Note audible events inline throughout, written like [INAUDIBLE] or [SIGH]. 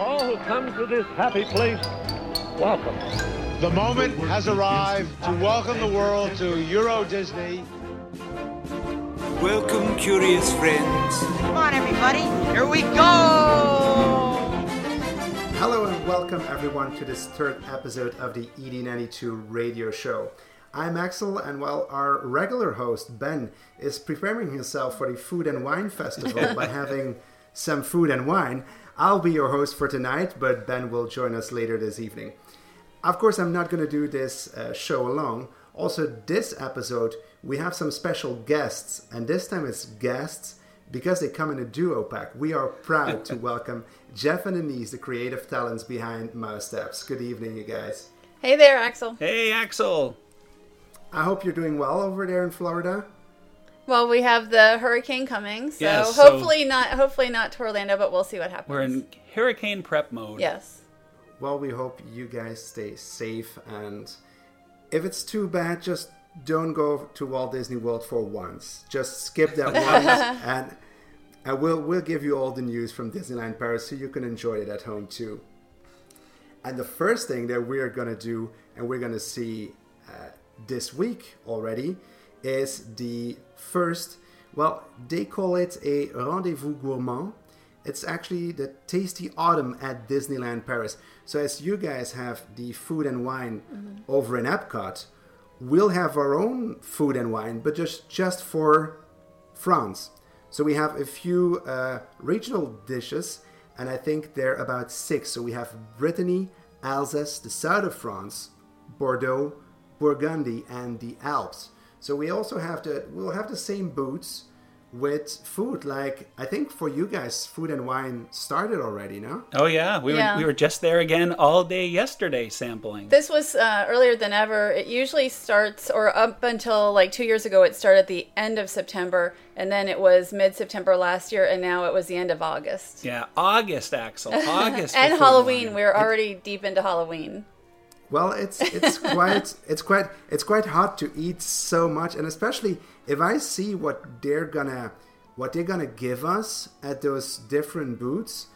All who come to this happy place, welcome. The moment has arrived to welcome the world to Euro Disney. Welcome, curious friends. Come on, everybody. Here we go. Hello and welcome everyone to this third episode of the ED92 radio show. I'm Axel, and while our regular host Ben is preparing himself for the Food and Wine Festival [LAUGHS] by having some food and wine, I'll be your host for tonight, but Ben will join us later this evening. Of course, I'm not going to do this uh, show alone. Also, this episode, we have some special guests, and this time it's guests because they come in a duo pack. We are proud to [LAUGHS] welcome Jeff and Denise, the creative talents behind Mouse Steps. Good evening, you guys. Hey there, Axel. Hey, Axel. I hope you're doing well over there in Florida. Well, we have the hurricane coming, so Yes, so- hopefully not hopefully not to Orlando, but we'll see what happens. We're in hurricane prep mode. Yes. Well, we hope you guys stay safe, and if it's too bad, just don't go to Walt Disney World for once. Just skip that [LAUGHS] once, and I will we'll give you all the news from Disneyland Paris so you can enjoy it at home too. And the first thing that we are gonna do, and we're gonna see uh, this week already, is the first. Well, they call it a rendezvous gourmand. It's actually the Tasty Autumn at Disneyland Paris. So, as you guys have the food and wine over in Epcot, we'll have our own food and wine, but just just for France. So we have a few uh, regional dishes, and I think they're about six. So we have Brittany, Alsace, the south of France, Bordeaux, Burgundy, and the Alps. So we also have the we'll have the same boots with food. Like I think for you guys, food and wine started already, no? Oh yeah, we Yeah. were we were just there again all day yesterday sampling. This was uh, earlier than ever. It usually starts, or up until like two years ago, it started at the end of September, and then it was mid September last year, and now it was the end of August. yeah, August, Axel. [LAUGHS] August. and Halloween. wine. We're already deep into Halloween. Well, it's it's [LAUGHS] quite it's quite it's quite hard to eat so much, and especially if I see what they're gonna what they're gonna give us at those different booths,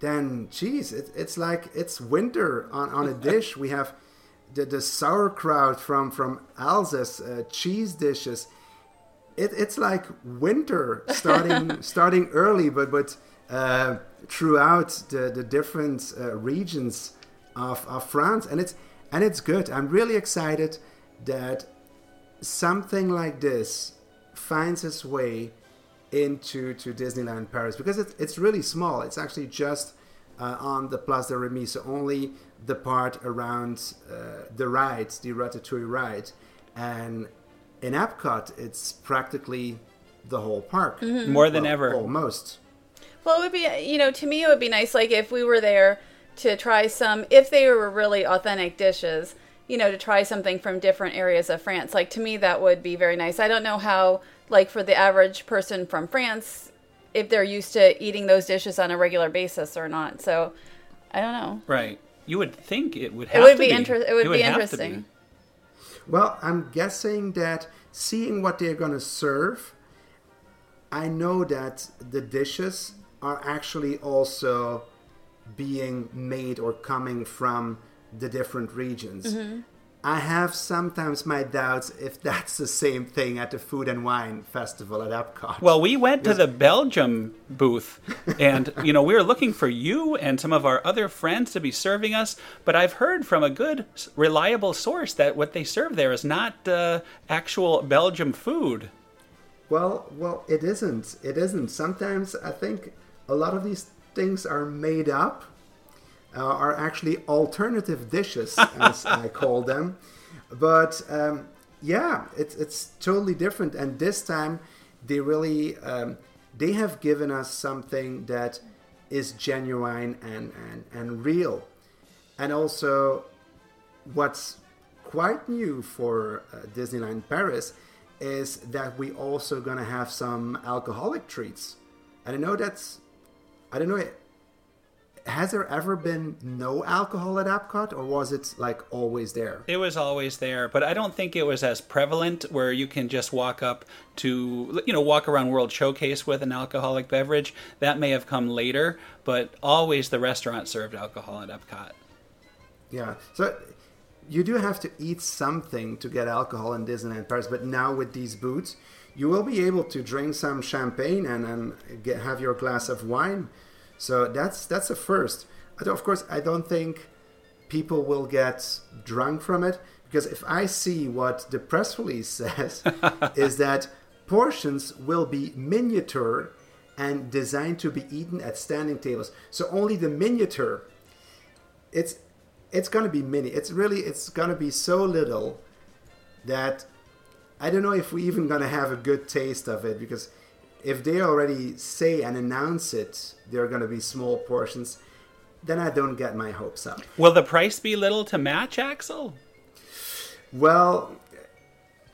then geez, it, it's like it's winter on, on a dish. We have the, the sauerkraut from from Alsace, uh, cheese dishes. It, it's like winter starting [LAUGHS] starting early, but but uh, throughout the the different uh, regions of, of France, and it's and it's good. I'm really excited that something like this finds its way into to Disneyland Paris because it's it's really small. It's actually just uh, on the Place de Remy, so only the part around uh, the rides, the Ratatouille ride, and in Epcot, it's practically the whole park, more than Well, ever. almost. Well, it would be, you know, to me, it would be nice, like, if we were there to try some, if they were really authentic dishes, you know, to try something from different areas of France. Like, to me, that would be very nice. I don't know how, like, for the average person from France, if they're used to eating those dishes on a regular basis or not. So, I don't know. Right. You would think it would It have would to be be. inter- it would be have to interesting. Well, I'm guessing that seeing what they're going to serve, I know that the dishes are actually also being made or coming from the different regions. I have sometimes my doubts if that's the same thing at the Food and Wine Festival at Epcot. Well, we went to the Belgium booth, [LAUGHS] and you know we were looking for you and some of our other friends to be serving us. But I've heard from a good, reliable source that what they serve there is not uh, actual Belgium food. Well, well, it isn't. It isn't. Sometimes I think a lot of these things are made up, uh, are actually alternative dishes, as [LAUGHS] I call them. But um, yeah, it's it's totally different. And this time, they really um, they have given us something that is genuine and and and real, and also what's quite new for uh, Disneyland Paris is that we also gonna have some alcoholic treats. And I know that's, I don't know, has there ever been no alcohol at Epcot, or was it like always there? It was always there, but I don't think it was as prevalent where you can just walk up to, you know, walk around World Showcase with an alcoholic beverage. That may have come later, but always the restaurant served alcohol at Epcot. Yeah. So you do have to eat something to get alcohol in Disneyland Paris, but now with these boots, you will be able to drink some champagne and, and get, have your glass of wine. So that's that's a first. Of course, I don't think people will get drunk from it because if I see what the press release [LAUGHS] says, is that portions will be miniature and designed to be eaten at standing tables. So only the miniature. It's it's gonna be mini. It's really it's gonna be so little that I don't know if we're even gonna have a good taste of it because if they already say and announce it, they're gonna be small portions. Then I don't get my hopes up. Will the price be little to match, Axel? Well,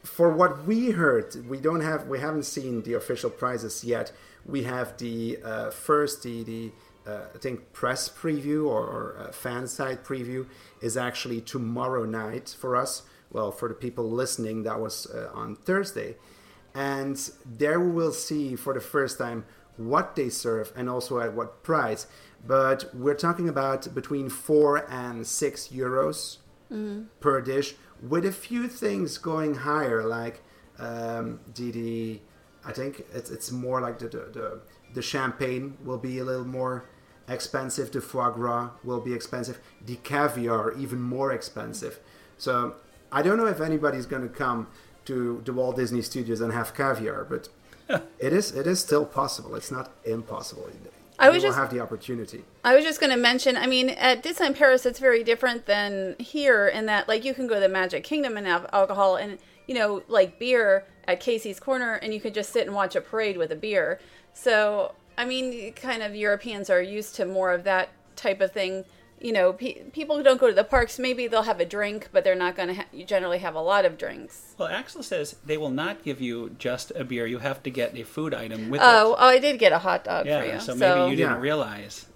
for what we heard, we don't have we haven't seen the official prices yet. We have the uh, first the the uh, I think press preview or, or uh, fan side preview is actually tomorrow night for us. Well, for the people listening, that was uh, on Thursday, and there we will see for the first time what they serve and also at what price. But we're talking about between four and six euros per dish, with a few things going higher, like um, the, the I think it's it's more like the, the the the champagne will be a little more expensive. The foie gras will be expensive. The caviar even more expensive. So I don't know if anybody's going to come to the Walt Disney Studios and have caviar, but [LAUGHS] it is it is still possible. It's not impossible. I was You will just- have the opportunity. I was just going to mention, I mean, at Disneyland Paris, it's very different than here in that, like, you can go to the Magic Kingdom and have alcohol and, you know, like beer at Casey's Corner, and you can just sit and watch a parade with a beer. So, I mean, kind of Europeans are used to more of that type of thing. You know, pe- people who don't go to the parks, maybe they'll have a drink, but they're not going to ha- generally have a lot of drinks. Well, Axel says they will not give you just a beer. You have to get a food item with Oh, it. oh, I did get a hot dog Yeah, for you. so maybe you didn't Yeah. realize.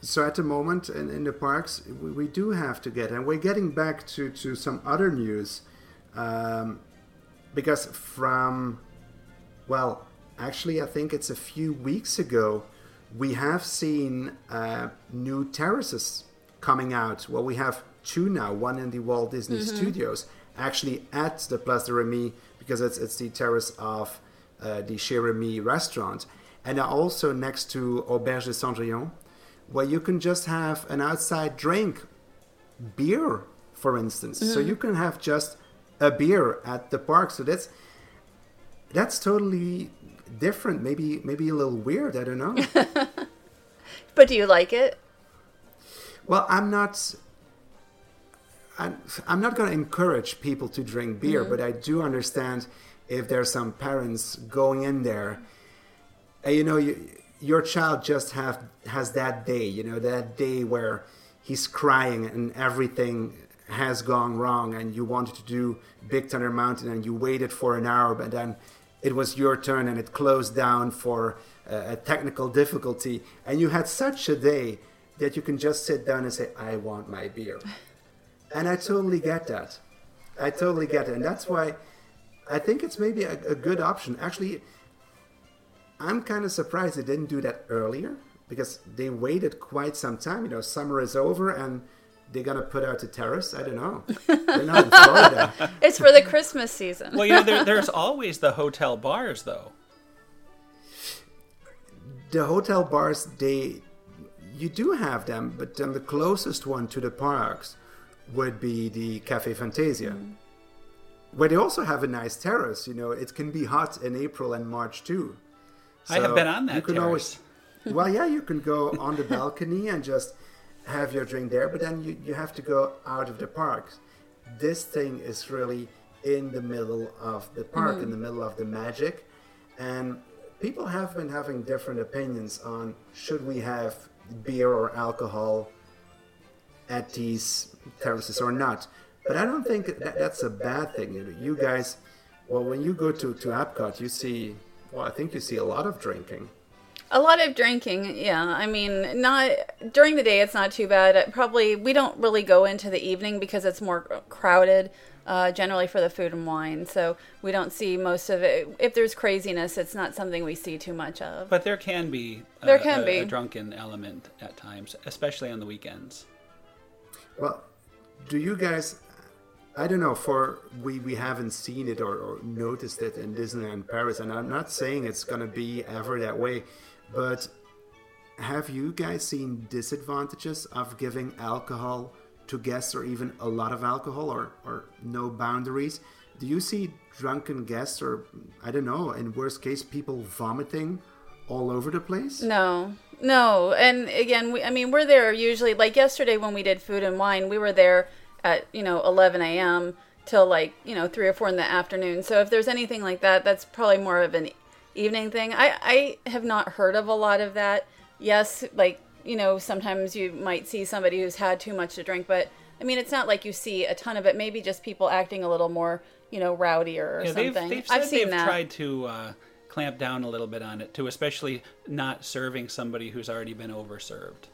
So at the moment in, in the parks, we, we do have to get, and we're getting back to, to some other news, um, because from, well, actually, I think it's a few weeks ago, we have seen uh, new terraces coming out. Well, we have two now, one in the Walt Disney Studios, actually at the Place de Remy, because it's, it's the terrace of uh, the Chez Remy restaurant, and also next to Auberge de Cendrillon where you can just have an outside drink, beer, for instance. So you can have just a beer at the park. So that's that's totally different. Maybe maybe a little weird. I don't know. [LAUGHS] But do you like it? Well, I'm not. I'm, I'm not going to encourage people to drink beer, mm. but I do understand if there's some parents going in there, and you know, you, your child just have has that day, you know, that day where he's crying and everything has gone wrong, and you wanted to do Big Thunder Mountain, and you waited for an hour, but then it was your turn, and it closed down for a technical difficulty, and you had such a day that you can just sit down and say, "I want my beer." [LAUGHS] And I totally get that. I totally get it. And that's why I think it's maybe a, a good option. Actually, I'm kind of surprised they didn't do that earlier because they waited quite some time. You know, summer is over and they're going to put out a terrace. I don't know. They're not in Florida. [LAUGHS] It's for the Christmas season. Well, you know, there, [LAUGHS] there's always the hotel bars, though. The hotel bars, they. You do have them, but then the closest one to the parks would be the Cafe Fantasia. Mm-hmm. Where they also have a nice terrace, you know, it can be hot in April and March too. I have been on that you can terrace. always [LAUGHS] well yeah you can go [LAUGHS] on the balcony and just have your drink there but then you, you have to go out of the park this thing is really in the middle of the park in mm-hmm. the middle of the magic and people have been having different opinions on should we have beer or alcohol at these terraces or not but i don't think that that's a bad thing you, guys well when you go to, to epcot you see well i think you see a lot of drinking A lot of drinking, yeah. I mean, not during the day. It's not too bad. Probably we don't really go into the evening because it's more crowded. Uh, generally for the food and wine, so we don't see most of it. If there's craziness, it's not something we see too much of. But there can be a, There can a- be. a drunken element at times, especially on the weekends. Well, do you guys? I don't know. For we we haven't seen it or, or noticed it in Disneyland Paris, and I'm not saying it's gonna be ever that way, but have you guys seen disadvantages of giving alcohol to guests, or even a lot of alcohol, or or no boundaries? Do you see drunken guests, or I don't know, in worst case, people vomiting all over the place? No, no. And again, we, I mean, we're there usually, like yesterday when we did food and wine, we were there at, you know, 11 a.m. till like, you know, 3 or 4 in the afternoon. So if there's anything like that, that's probably more of an evening thing. I, I have not heard of a lot of that. Yes, like, you know, sometimes you might see somebody who's had too much to drink, but I mean, it's not like you see a ton of it. Maybe just people acting a little more, you know, rowdier or Yeah, something. they've, they've said I've seen they've that. tried to uh, clamp down a little bit on it too, especially not serving somebody who's already been overserved.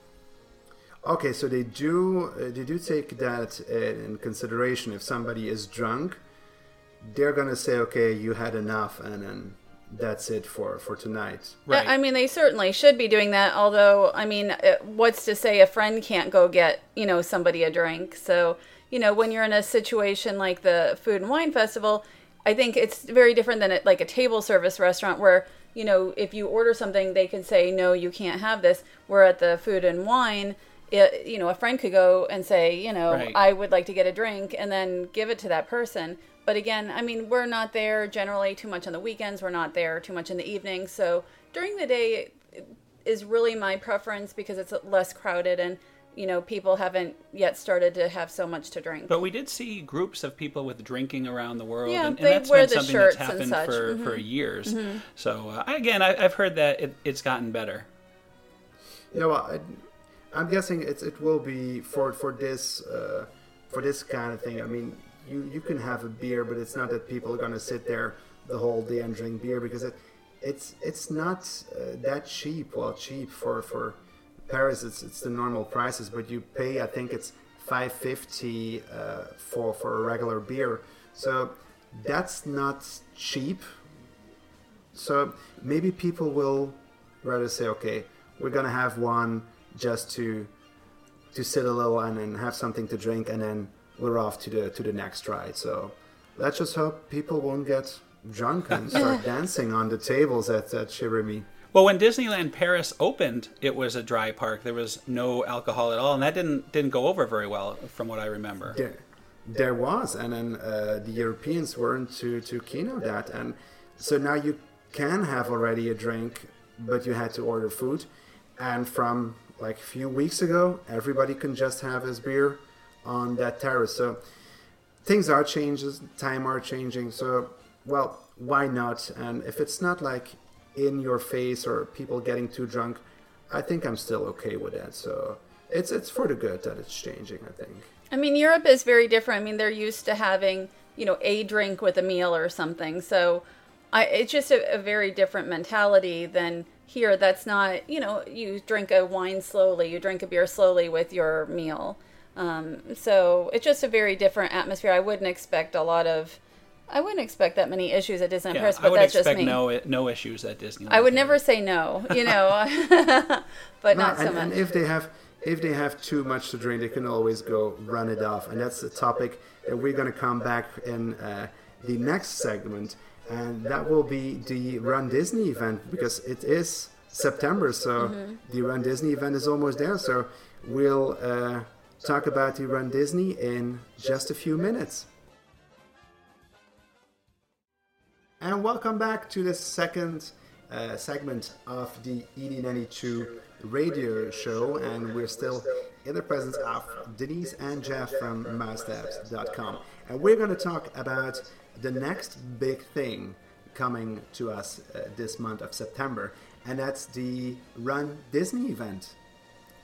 Okay, so they do uh, they do take that uh, in consideration. If somebody is drunk, they're gonna say, "Okay, you had enough," and then that's it for for tonight. Right. I mean, they certainly should be doing that. Although, I mean, uh, what's to say a friend can't go get you know somebody a drink? So you know, when you're in a situation like the food and wine festival, I think it's very different than at like a table service restaurant where you know if you order something, they can say no, you can't have this. Where at the food and wine. It, you know, a friend could go and say, you know, Right. I would like to get a drink, and then give it to that person. But again, I mean, we're not there generally too much on the weekends. We're not there too much in the evening. So during the day is really my preference because it's less crowded and you know people haven't yet started to have so much to drink. But we did see groups of people with drinking around the world, Yeah, and, and they that's wear been the something that's happened such. for, Mhm. for years. So uh, again, I, I've heard that it, it's gotten better. You know, I, I'm guessing it's it will be for for this uh, for this kind of thing. I mean, you you can have a beer, but it's not that people are gonna sit there the whole day and drink beer because it it's it's not uh, that cheap. Well, cheap for for Paris, it's it's the normal prices, but you pay I think it's five fifty uh, for for a regular beer. So that's not cheap. So maybe people will rather say, okay, we're gonna have one just to to sit a little and then have something to drink, and then we're off to the to the next ride. So let's just hope people won't get drunk and [LAUGHS] start dancing on the tables at at Chez Remy. Well, when Disneyland Paris opened, it was a dry park. There was no alcohol at all, and that didn't didn't go over very well, from what I remember. There, there was, and then uh, the Europeans weren't too too keen on that, and so now you can have already a drink, but you had to order food, and from like a few weeks ago, everybody can just have his beer on that terrace. So things are changing, time are changing. So well, why not? And if it's not like in your face or people getting too drunk, I think I'm still okay with that. So it's it's for the good that it's changing. I think. I mean, Europe is very different. I mean, they're used to having, you know, a drink with a meal or something. So I, it's just a, a very different mentality than here. That's not, you know, you drink a wine slowly, you drink a beer slowly with your meal. Um, so it's just a very different atmosphere. I wouldn't expect a lot of, I wouldn't expect that many issues at Disneyland Yeah, Paris, but that's just expect me. no no issues at Disneyland. I would Paris. never say no, you know, [LAUGHS] but No, not so and, much. and if they have if they have too much to drink, they can always go run it off, and that's the topic that we're going to come back in uh, the next segment, and that will be the Run Disney event because it is September, so Mm-hmm. the Run Disney event is almost there. So we'll uh, talk about the Run Disney in just a few minutes. And welcome back to the second uh, segment of the E ED92 radio show. And we're still in the presence of Denise and Jeff from MouseSteps.com. And we're going to talk about the next big thing coming to us uh, this month of September. And that's the Run Disney event.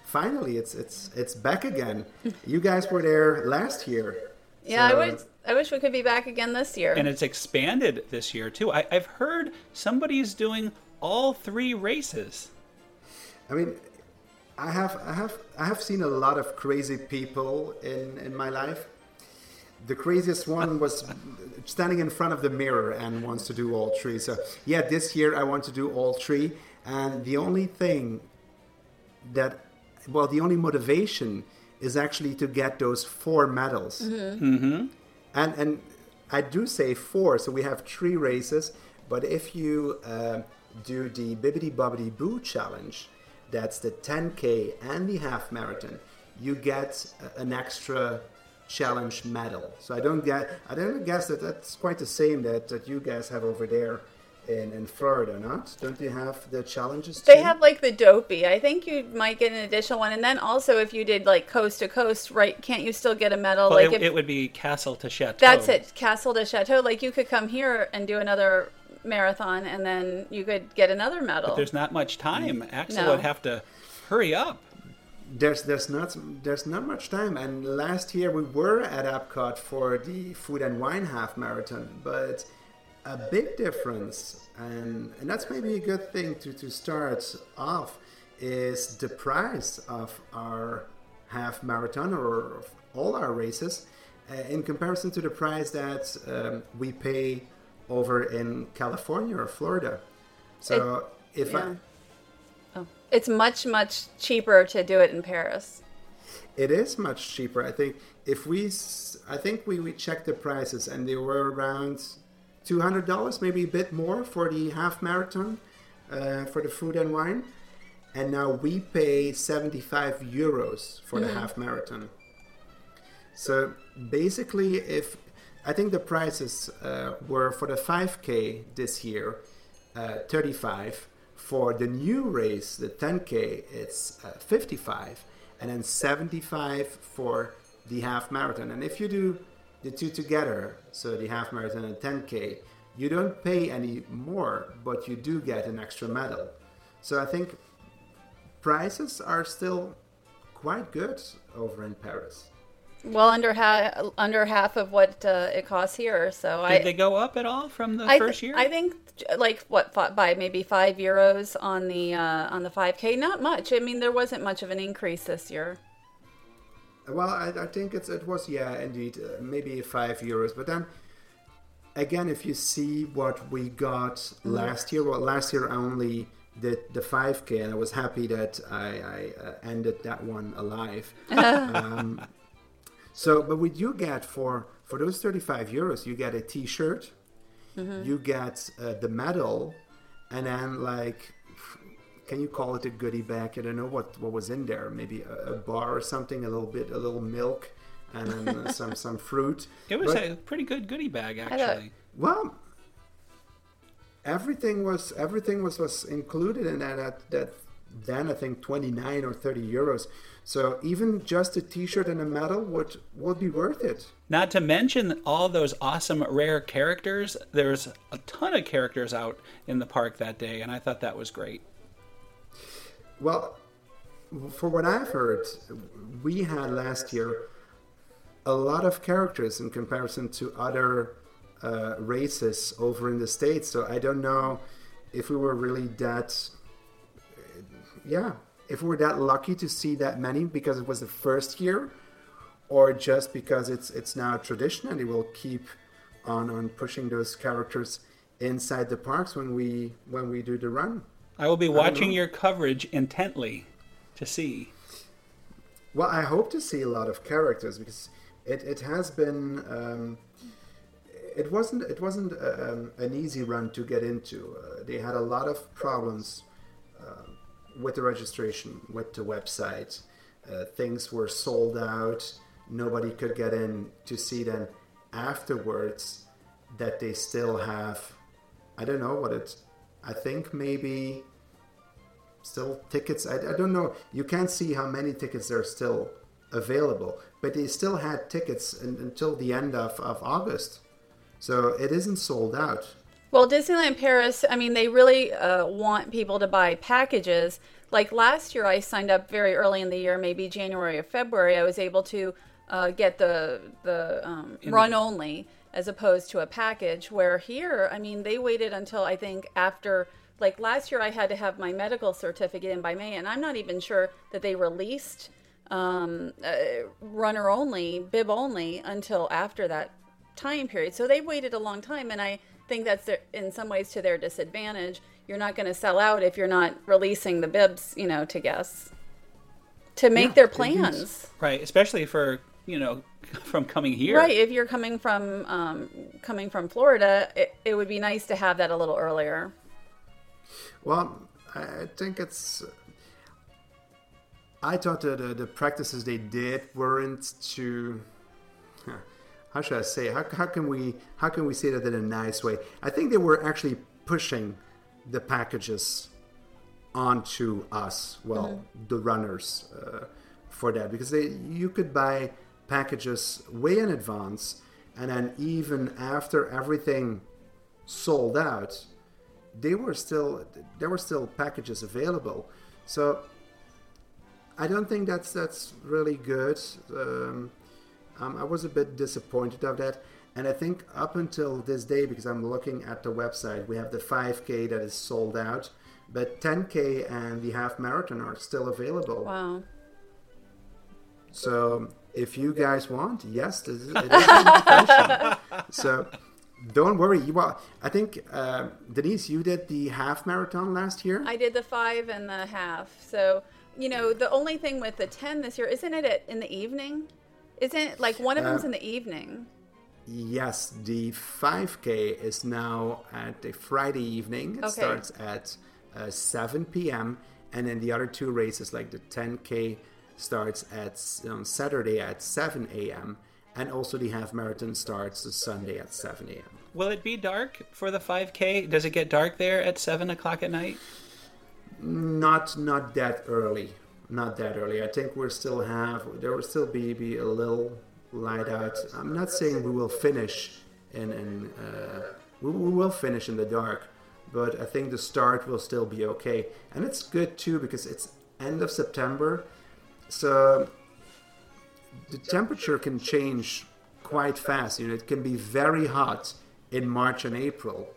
Finally, it's it's it's back again. You guys were there last year. yeah, So- I would. I wish we could be back again this year. and it's expanded this year too. I, I've heard somebody's doing all three races. I mean, I have I have I have seen a lot of crazy people in in my life. The craziest one was standing in front of the mirror and wants to do all three. So yeah, this year I want to do all three. And the only thing that, well, the only motivation is actually to get those four medals. Mm-hmm. And and I do say four, so we have three races. But if you uh, do the Bibbidi Bobbidi Boo challenge, that's the 10k and the half marathon, you get a- an extra challenge medal. So I don't get, I don't guess that that's quite the same that, that you guys have over there in, in Florida, not? Don't you have the challenges? Too? They have like the dopey. I think you might get an additional one, and then also if you did like coast to coast, right? Can't you still get a medal? Well, like it, if it would be Castle to Chateau. that's it, Castle to Chateau. Like you could come here and do another marathon, and then you could get another medal. But There's not much time. Mm, Axel No. would have to hurry up. there's there's not there's not much time and last year we were at Epcot for the food and wine half marathon but a big difference and and that's maybe a good thing to to start off is the price of our half marathon or of all our races uh, in comparison to the price that um, we pay over in California or Florida so if I. Oh. It's much much cheaper to do it in Paris. It is much cheaper. I think if we, I think we, we checked the prices and they were around two hundred dollars, maybe a bit more for the half marathon, uh, for the food and wine, and now we pay seventy five euros for the half marathon. So basically, if I think the prices uh, were for the five k this year, uh, thirty five. For the new race, the 10K, it's uh, 55, and then 75 for the half marathon. And if you do the two together, so the half marathon and 10K, you don't pay any more, but you do get an extra medal. So I think prices are still quite good over in Paris. Well, under half under half of what uh, it costs here. So Did I they go up at all from the I, first year? I think like what fi- by maybe five euros on the uh, on the five k. Not much. I mean, there wasn't much of an increase this year. Well, I, I think it's it was yeah indeed uh, maybe five euros, but then again, if you see what we got last year, well, last year I only did the five k, and I was happy that I, I uh, ended that one alive. [LAUGHS] um, so, but what you get for for those thirty five euros, you get a T-shirt, you get uh, the medal, and then like can you call it a goodie bag? I don't know what, what was in there. Maybe a, a bar or something, a little bit, a little milk, and then uh, some [LAUGHS] some fruit. it was But- a pretty good goodie bag, actually. well. Everything was everything was, was included in that, that that then I think twenty nine or thirty euros. So even just a T-shirt and a medal would would be worth it. Not to mention all those awesome rare characters. There's a ton of characters out in the park that day, and I thought that was great. Well, for what I've heard, we had last year a lot of characters in comparison to other uh, races over in the States. So I don't know if we were really that, yeah, if we were that lucky to see that many because it was the first year, or just because it's it's now a tradition and they will keep on on pushing those characters inside the parks when we when we do the run. I will be watching your coverage intently to see. Well, I hope to see a lot of characters because it, it has been um, it wasn't it wasn't uh, um, an easy run to get into. Uh, they had a lot of problems uh, with the registration, with the website. Uh, things were sold out. Nobody could get in to see them afterwards. That they still have, I don't know what it. I think maybe still tickets. I, I don't know. You can't see how many tickets are still available, but they still had tickets in, until the end of, of August. So it isn't sold out. Well, Disneyland Paris, I mean, they really uh, want people to buy packages. Like last year, I signed up very early in the year, maybe January or February. I was able to uh, get the the um, run only as opposed to a package. Where here, I mean, they waited until I think after like last year I had to have my medical certificate in by May, and I'm not even sure that they released um, uh, runner only, bib only until after that time period. So they waited a long time, and I think that's their, in some ways to their disadvantage. You're not going to sell out if you're not releasing the bibs, you know, to guests to make Yeah, their plans. Right, especially for you know [LAUGHS] from coming here. Right, if you're coming from um, coming from Florida, it, it would be nice to have that a little earlier. Well, I I think it's. I thought that the, the practices they did weren't too. [LAUGHS] How should I say? How, how can we how can we say that in a nice way? I think they were actually pushing the packages onto us, well, the runners, uh, for that because they you could buy packages way in advance, and then even after everything sold out, they were still there were still packages available. So I don't think that's that's really good. Um, um, I was a bit disappointed of that, and I think up until this day, because I'm looking at the website, we have the 5K that is sold out, but 10K and the half marathon are still available. Wow. So if you guys want, yes, this is, it is an [LAUGHS] so don't worry. You well, I think uh, Denise, you did the half marathon last year. I did the five and the half. So, you know, the only thing with the 10 this year, isn't it at, in the evening? Isn't it like one of them's Uh, in the evening? Yes, the 5K is now at a Friday evening. It Okay. starts at uh, 7 p.m. And then the other two races, like the 10K, starts at on Saturday at 7 a.m. And also the half marathon starts Sunday at 7 a.m. Will it be dark for the 5K? Does it get dark there at seven o'clock at night? Not not that early. Not that early. I think we're still have there will still be, be a little light out. I'm not saying we will finish in in uh, we, we will finish in the dark, but I think the start will still be okay. And it's good too because it's end of September, so uh, the temperature can change quite fast. You know, it can be very hot in March and April,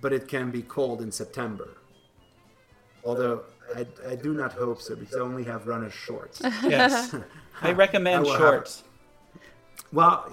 but it can be cold in September. Although I, I do not hope so because I only have runner shorts. Yes. [LAUGHS] I recommend I will have- shorts. well,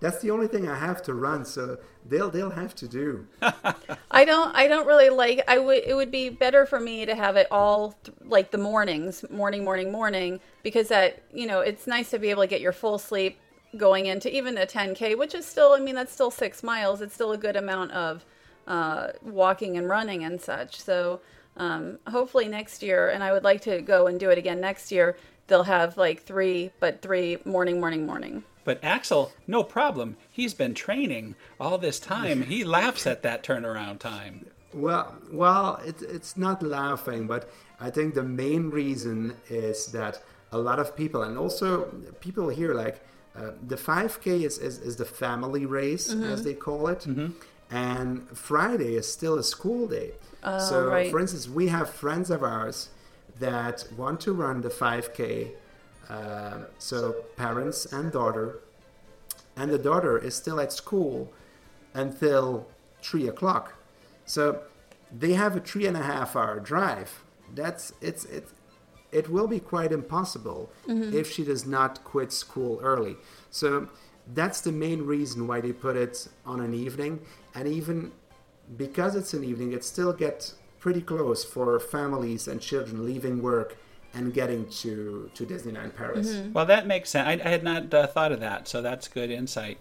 that's the only thing I have to run, so they'll they'll have to do. [LAUGHS] I don't I don't really like I would it would be better for me to have it all th- like the mornings, morning morning morning because that, you know, it's nice to be able to get your full sleep going into even a 10k, which is still I mean that's still 6 miles. It's still a good amount of uh, walking and running and such. So um, hopefully next year and I would like to go and do it again next year. They'll have like 3 but 3 morning morning morning. But Axel, no problem. He's been training all this time. He [LAUGHS] laughs at that turnaround time. Well, well, it's it's not laughing, but I think the main reason is that a lot of people, and also people here, like uh, the 5K is, is, is the family race, as they call it, and Friday is still a school day. so, right. for instance, we have friends of ours that want to run the 5K. Uh, so, parents and daughter, and the daughter is still at school until three o'clock. So they have a three and a half hour drive. That's it's it. It will be quite impossible if she does not quit school early. So that's the main reason why they put it on an evening, and even because it's an evening, it still gets pretty close for families and children leaving work and getting to to Disneyland Paris. Well, that makes sense. I, I had not uh, thought of that, so that's good insight.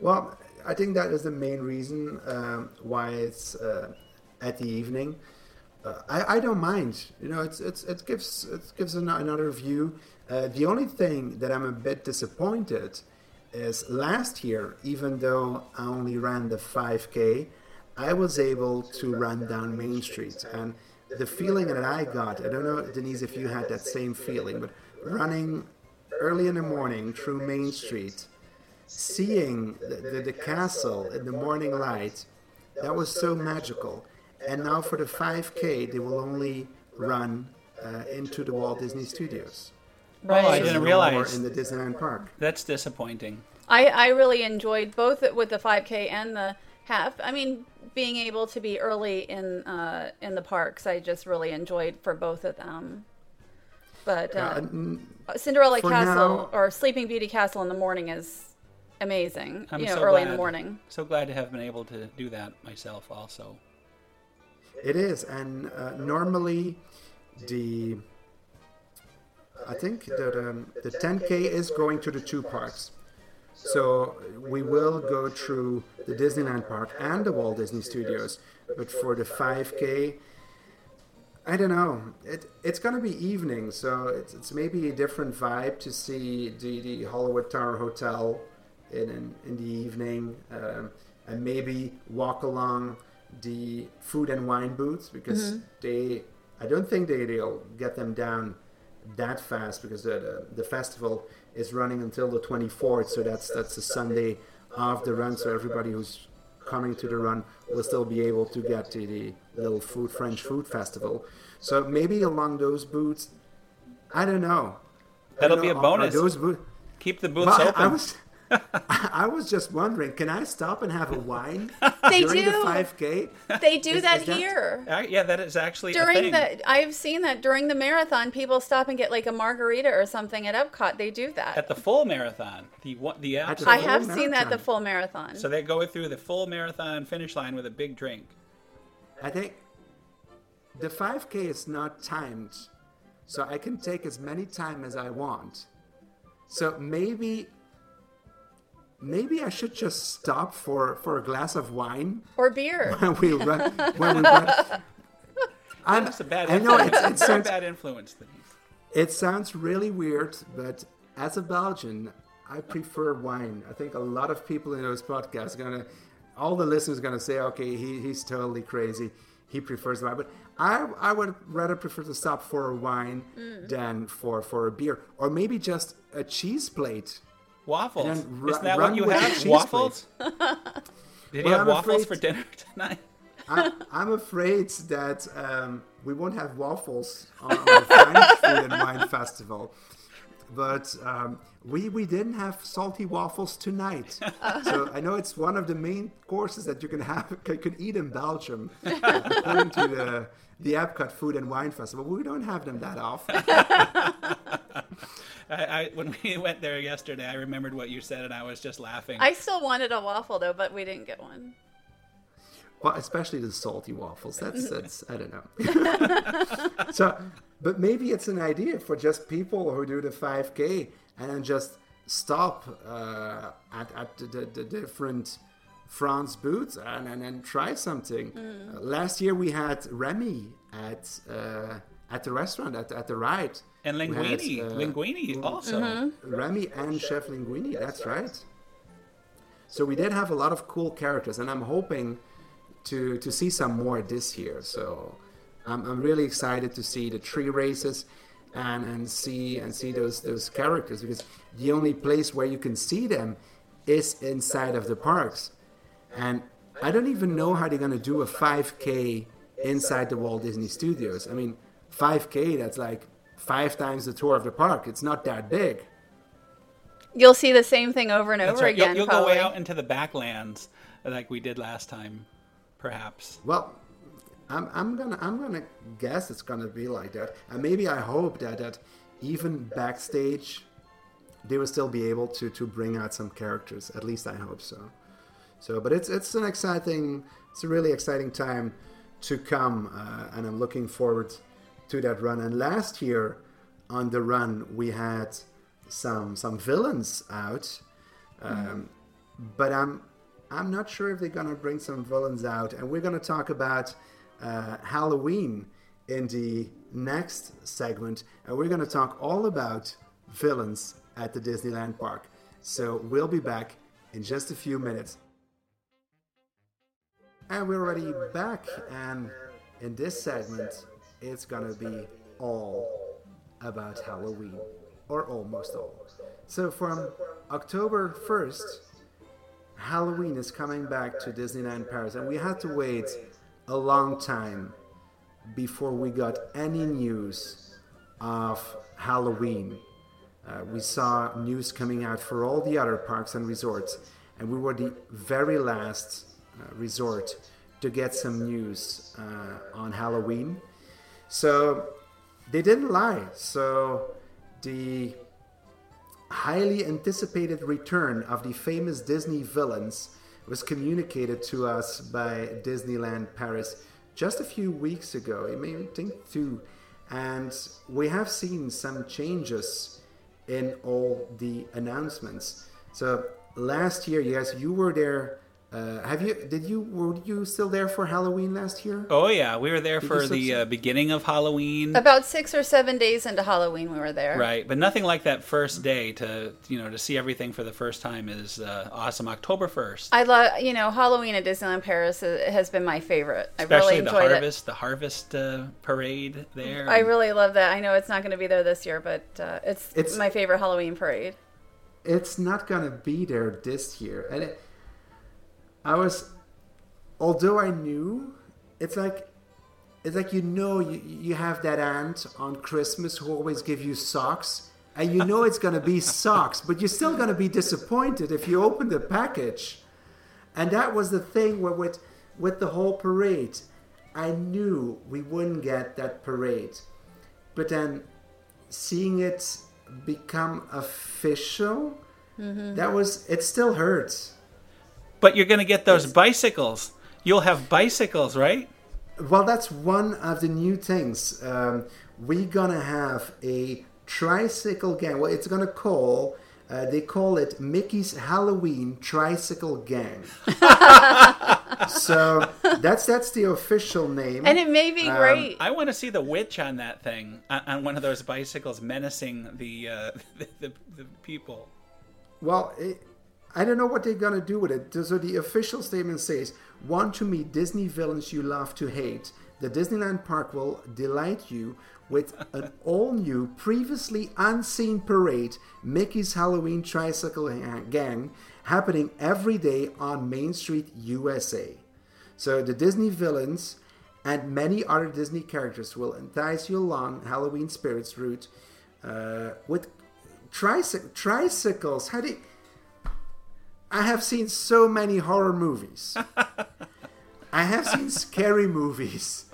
Well, I think that is the main reason um, why it's uh, at the evening. Uh, I, I don't mind. You know, it's, it's it gives it gives an, another view. Uh, the only thing that I'm a bit disappointed is last year, even though I only ran the 5K, I was able to run down Main Street, and the feeling that I got, I don't know, Denise, if you had that same feeling, but running early in the morning through Main Street seeing the, the, the castle in the morning light, that was so magical. And now for the 5K, they will only run uh, into the Walt Disney Studios. Oh, I didn't No more realize. in the Disneyland Park. That's disappointing. I, I really enjoyed both with the 5K and the have. I mean, being able to be early in uh, in the parks, I just really enjoyed for both of them. But uh, Cinderella Castle now- or Sleeping Beauty Castle in the morning is amazing. I'm you know, so early in the morning. So glad to have been able to do that myself also. It is, and uh, normally the I think that um, the 10k is going to the two parks. So we will go through the Disneyland park and the Walt Disney Studios, but for the 5k, I don't know. It it's gonna be evening, so it's, it's maybe a different vibe to see the, the Hollywood Tower Hotel in in, in the evening, um, and maybe walk along the food and wine booths because they. I don't think they they'll get them down that fast because the, the the festival is running until the 24th, so that's that's the Sunday of the run. So everybody who's coming to the run will still be able to get to the little food French food festival. So maybe along those boots, I don't know. That'll don't be a know, are- are bonus. Those booths. Keep the booths Well, open. I was, [LAUGHS] I was just wondering, can I stop and have a wine [LAUGHS] They during do. the 5K? They do Is- that is that- here. Uh, yeah, that is actually a During thing. the, I've seen that during the marathon, people stop and get like a margarita or something at Epcot. They do that. at the full marathon. The one- the At absolute, the I full have seen that the full marathon. so they go through the full marathon finish line with a big drink. I think the 5K is not timed, so I can take as many time as I want. So maybe, maybe I should just stop for, for a glass of wine or beer. [LAUGHS] when we run. When we run. [LAUGHS] I'm, That's a bad I know it's, it sounds bad influence. Denise. It sounds really weird, but as a Belgian, I prefer wine. I think a lot of people in those podcasts are gonna, all the listeners are gonna say, okay, he, he's totally crazy. He prefers wine, but I I would rather prefer to stop for a wine mm. than for for a beer, or maybe just a cheese plate. Waffles. Ru- Isn't that what you have? Waffles? Did you have I'm waffles afraid- for dinner [LAUGHS] tonight? I, I'm afraid that um, we won't have waffles on, on the French Food and Wine Festival. But um, we we didn't have salty waffles tonight, so I know it's one of the main courses that you can have [LAUGHS] can, can eat in Belgium, according to the the Epcot Food and Wine Festival. We don't have them that often. [LAUGHS] I, I, when we [LAUGHS] went there yesterday, I remembered what you said, and I was just laughing. I still wanted a waffle though, but we didn't get one. Well, especially the salty waffles. That's [LAUGHS] that's I don't know. [LAUGHS] so, but maybe it's an idea for just people who do the 5K and then just stop uh, at at the, the, the different France booths and and, and try something. Uh, last year we had Remy at uh, at the restaurant at at the ride. And We had, Linguini, uh, Linguini also. Remy and Chef Linguini. That's right. So we did have a lot of cool characters, and I'm hoping to to see some more this year. So I'm, I'm really excited to see the tree races and and see and see those those characters because the only place where you can see them is inside of the parks, and I don't even know how they're gonna do a 5K inside the Walt Disney Studios. I mean, 5K that's like five times the tour of the park. It's not that big. You'll see the same thing over and That's over right. You'll, again. you'll go way out into the backlands like we did last time, perhaps. Well, I'm, I'm gonna I'm gonna guess it's gonna be like that, and maybe I hope that that even backstage they will still be able to to bring out some characters. At least I hope so. So, but it's it's an exciting, it's a really exciting time to come, uh, and I'm looking forward to that run. And last year on the run we had some some villains out, um, but I'm I'm not sure if they're gonna bring some villains out, and we're gonna talk about uh, Halloween in the next segment, and we're gonna talk all about villains at the Disneyland park. So we'll be back in just a few minutes. And we're already back, and in this segment, it's gonna be all about Halloween, or almost all. So from October 1st, Halloween is coming back to Disneyland Paris, and we had to wait a long time before we got any news of Halloween. Uh, we saw news coming out for all the other parks and resorts, and we were the very last uh, resort to get some news uh, on Halloween. So they didn't lie. So the highly anticipated return of the famous Disney villains was communicated to us by Disneyland Paris just a few weeks ago. It me think too. And we have seen some changes in all the announcements. So last year, yes, you were there uh, have you? Did you? Were you still there for Halloween last year? Oh yeah, we were there did for the uh, beginning of Halloween. About six or seven days into Halloween, we were there. Right, but nothing like that first day to you know to see everything for the first time is uh, awesome. October first. I love you know Halloween at Disneyland Paris has been my favorite. Especially I really the enjoyed harvest, it. the harvest uh, parade there. I really love that. I know it's not going to be there this year, but uh, it's, It's- my favorite Halloween parade. It's not gonna be there this year, and it, I was, although I knew, it's like, it's like you know you you have that aunt on Christmas who always give you socks, and you know it's gonna be [LAUGHS] socks, but you're still gonna be disappointed if you open the package, and that was the thing where with with the whole parade, I knew we wouldn't get that parade, but then seeing it become official, mm-hmm. that was it still hurts. But you're going to get those bicycles. You'll have bicycles, right? Well, that's one of the new things. Um, we're gonna have a tricycle gang. Well, it's gonna call. Uh, they call it Mickey's Halloween Tricycle Gang. [LAUGHS] so that's that's the official name. And it may be great. I want to see the witch on that thing, on, on one of those bicycles, menacing the uh, [LAUGHS] the, the, the people. Well, it, I don't know what they're gonna do with it. So the official statement says, "Want to meet Disney villains you love to hate? The Disneyland Park will delight you with an all-new, previously unseen parade, Mickey's Halloween Tricycle Gang, happening every day on Main Street, USA." So the Disney villains and many other Disney characters will entice you along Halloween spirits route uh, with tricy- tricycles. How do you- I have seen so many horror movies. [LAUGHS] I have seen scary movies.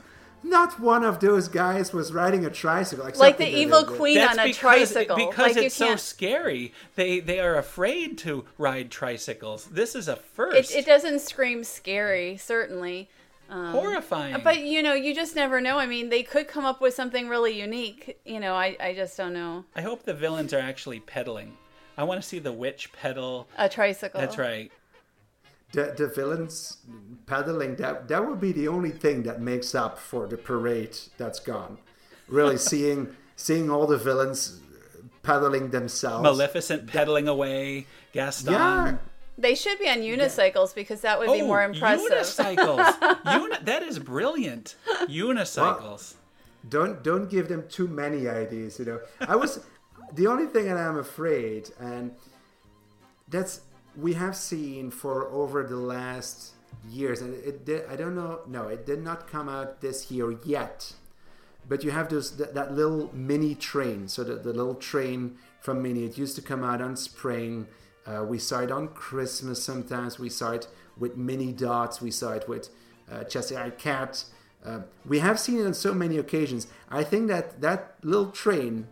Not one of those guys was riding a tricycle. except like the the- evil queen That's on a because, tricycle. because like it's so scary. They they are afraid to ride tricycles. This is a first. It, it doesn't scream scary, certainly. Um, Horrifying. But you know, you just never know. I mean, they could come up with something really unique. You know, I, I just don't know. I hope the villains are actually pedaling. I want to see the witch pedal. A tricycle. That's right. the, the villains pedaling that that would be the only thing that makes up for the parade that's gone really [LAUGHS] seeing seeing all the villains pedaling themselves Maleficent pedaling away. Gaston. yeah They should be on unicycles because that would be oh, more impressive. Oh, Unicycles. [LAUGHS] Uni- that is brilliant. [LAUGHS] Unicycles. don't don't give them too many ideas you know i was the only thing that i'm afraid and that's we have seen for over the last years and it did i don't know no it did not come out this year yet but you have those that, that little mini train. So the, the little train from Minnie it used to come out on spring. Uh, we saw it on christmas sometimes. We saw it with mini dots. We saw it with uh, cheshire cat uh, we have seen it on so many occasions. I think that that little train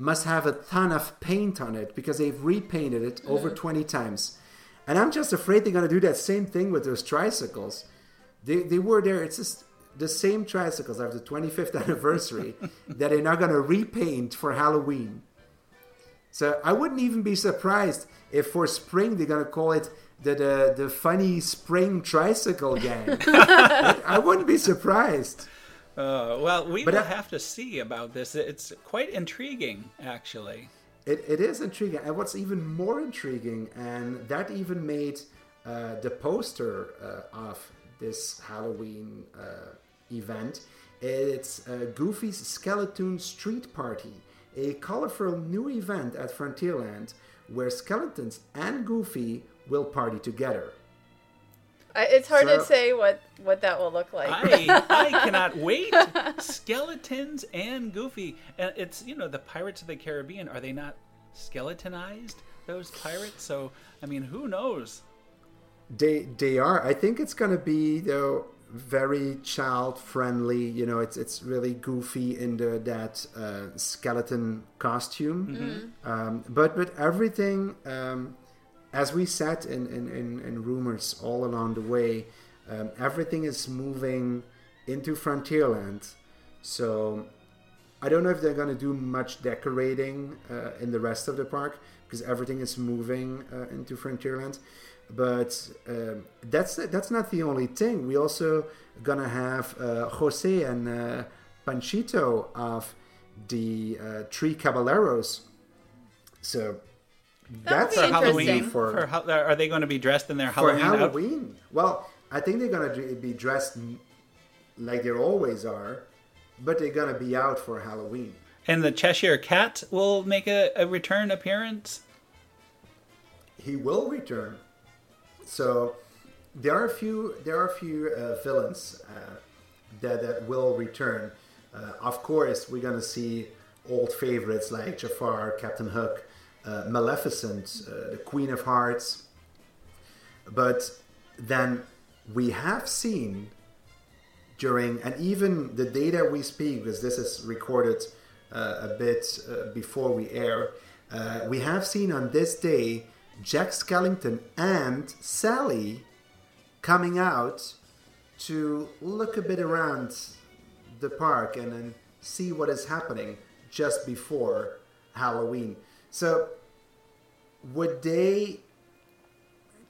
must have a ton of paint on it because they've repainted it over 20 times. And i'm just afraid they're going to do that same thing with those tricycles. They, they were there it's just the same tricycles of the 25th [LAUGHS] anniversary [LAUGHS] that they're not going to repaint for halloween. So i wouldn't even be surprised if for spring they're going to call it the, the, the funny spring tricycle gang. [LAUGHS] I wouldn't be surprised Uh, well, we But will I- have to see about this. It's quite intriguing, actually. It, it is intriguing, and what's even more intriguing, and that even made uh, the poster uh, of this Halloween uh, event. It's uh, Goofy's Skeleton Street Party, a colorful new event at Frontierland where skeletons and Goofy will party together. I- It's hard to say what what that will look like. I I [LAUGHS] cannot wait. Skeletons and Goofy, and it's you know the Pirates of the Caribbean. Are they not skeletonized? Those pirates. So I mean, who knows? They they are. I think it's gonna be though very child friendly. You know, it's it's really goofy in the that uh, skeleton costume. Um, but but everything, um, as we said in, in, in, in rumors all along the way, um, everything is moving into Frontierland. So I don't know if they're going to do much decorating uh, in the rest of the park because everything is moving uh, into Frontierland. But um that's that's not the only thing. We also gonna have uh, Jose and uh, Panchito of the uh, Three Caballeros. So that's be For. Halloween, for- for, Hal- are they going to be dressed in their for Halloween? outfit? Halloween. Well, I think they're gonna be dressed like they always are, but they're gonna be out for Halloween. And the Cheshire Cat will make a, a return appearance. he will return. So there are a few there are a few uh, villains uh, that that will return. Uh, of course, we're gonna see old favorites like Jafar, Captain Hook, uh, Maleficent, uh, the Queen of Hearts. But then we have seen during and even the day that we speak because this is recorded uh, a bit uh, before we air uh, we have seen on this day jack skellington and sally coming out to look a bit around the park and then see what is happening just before halloween so would they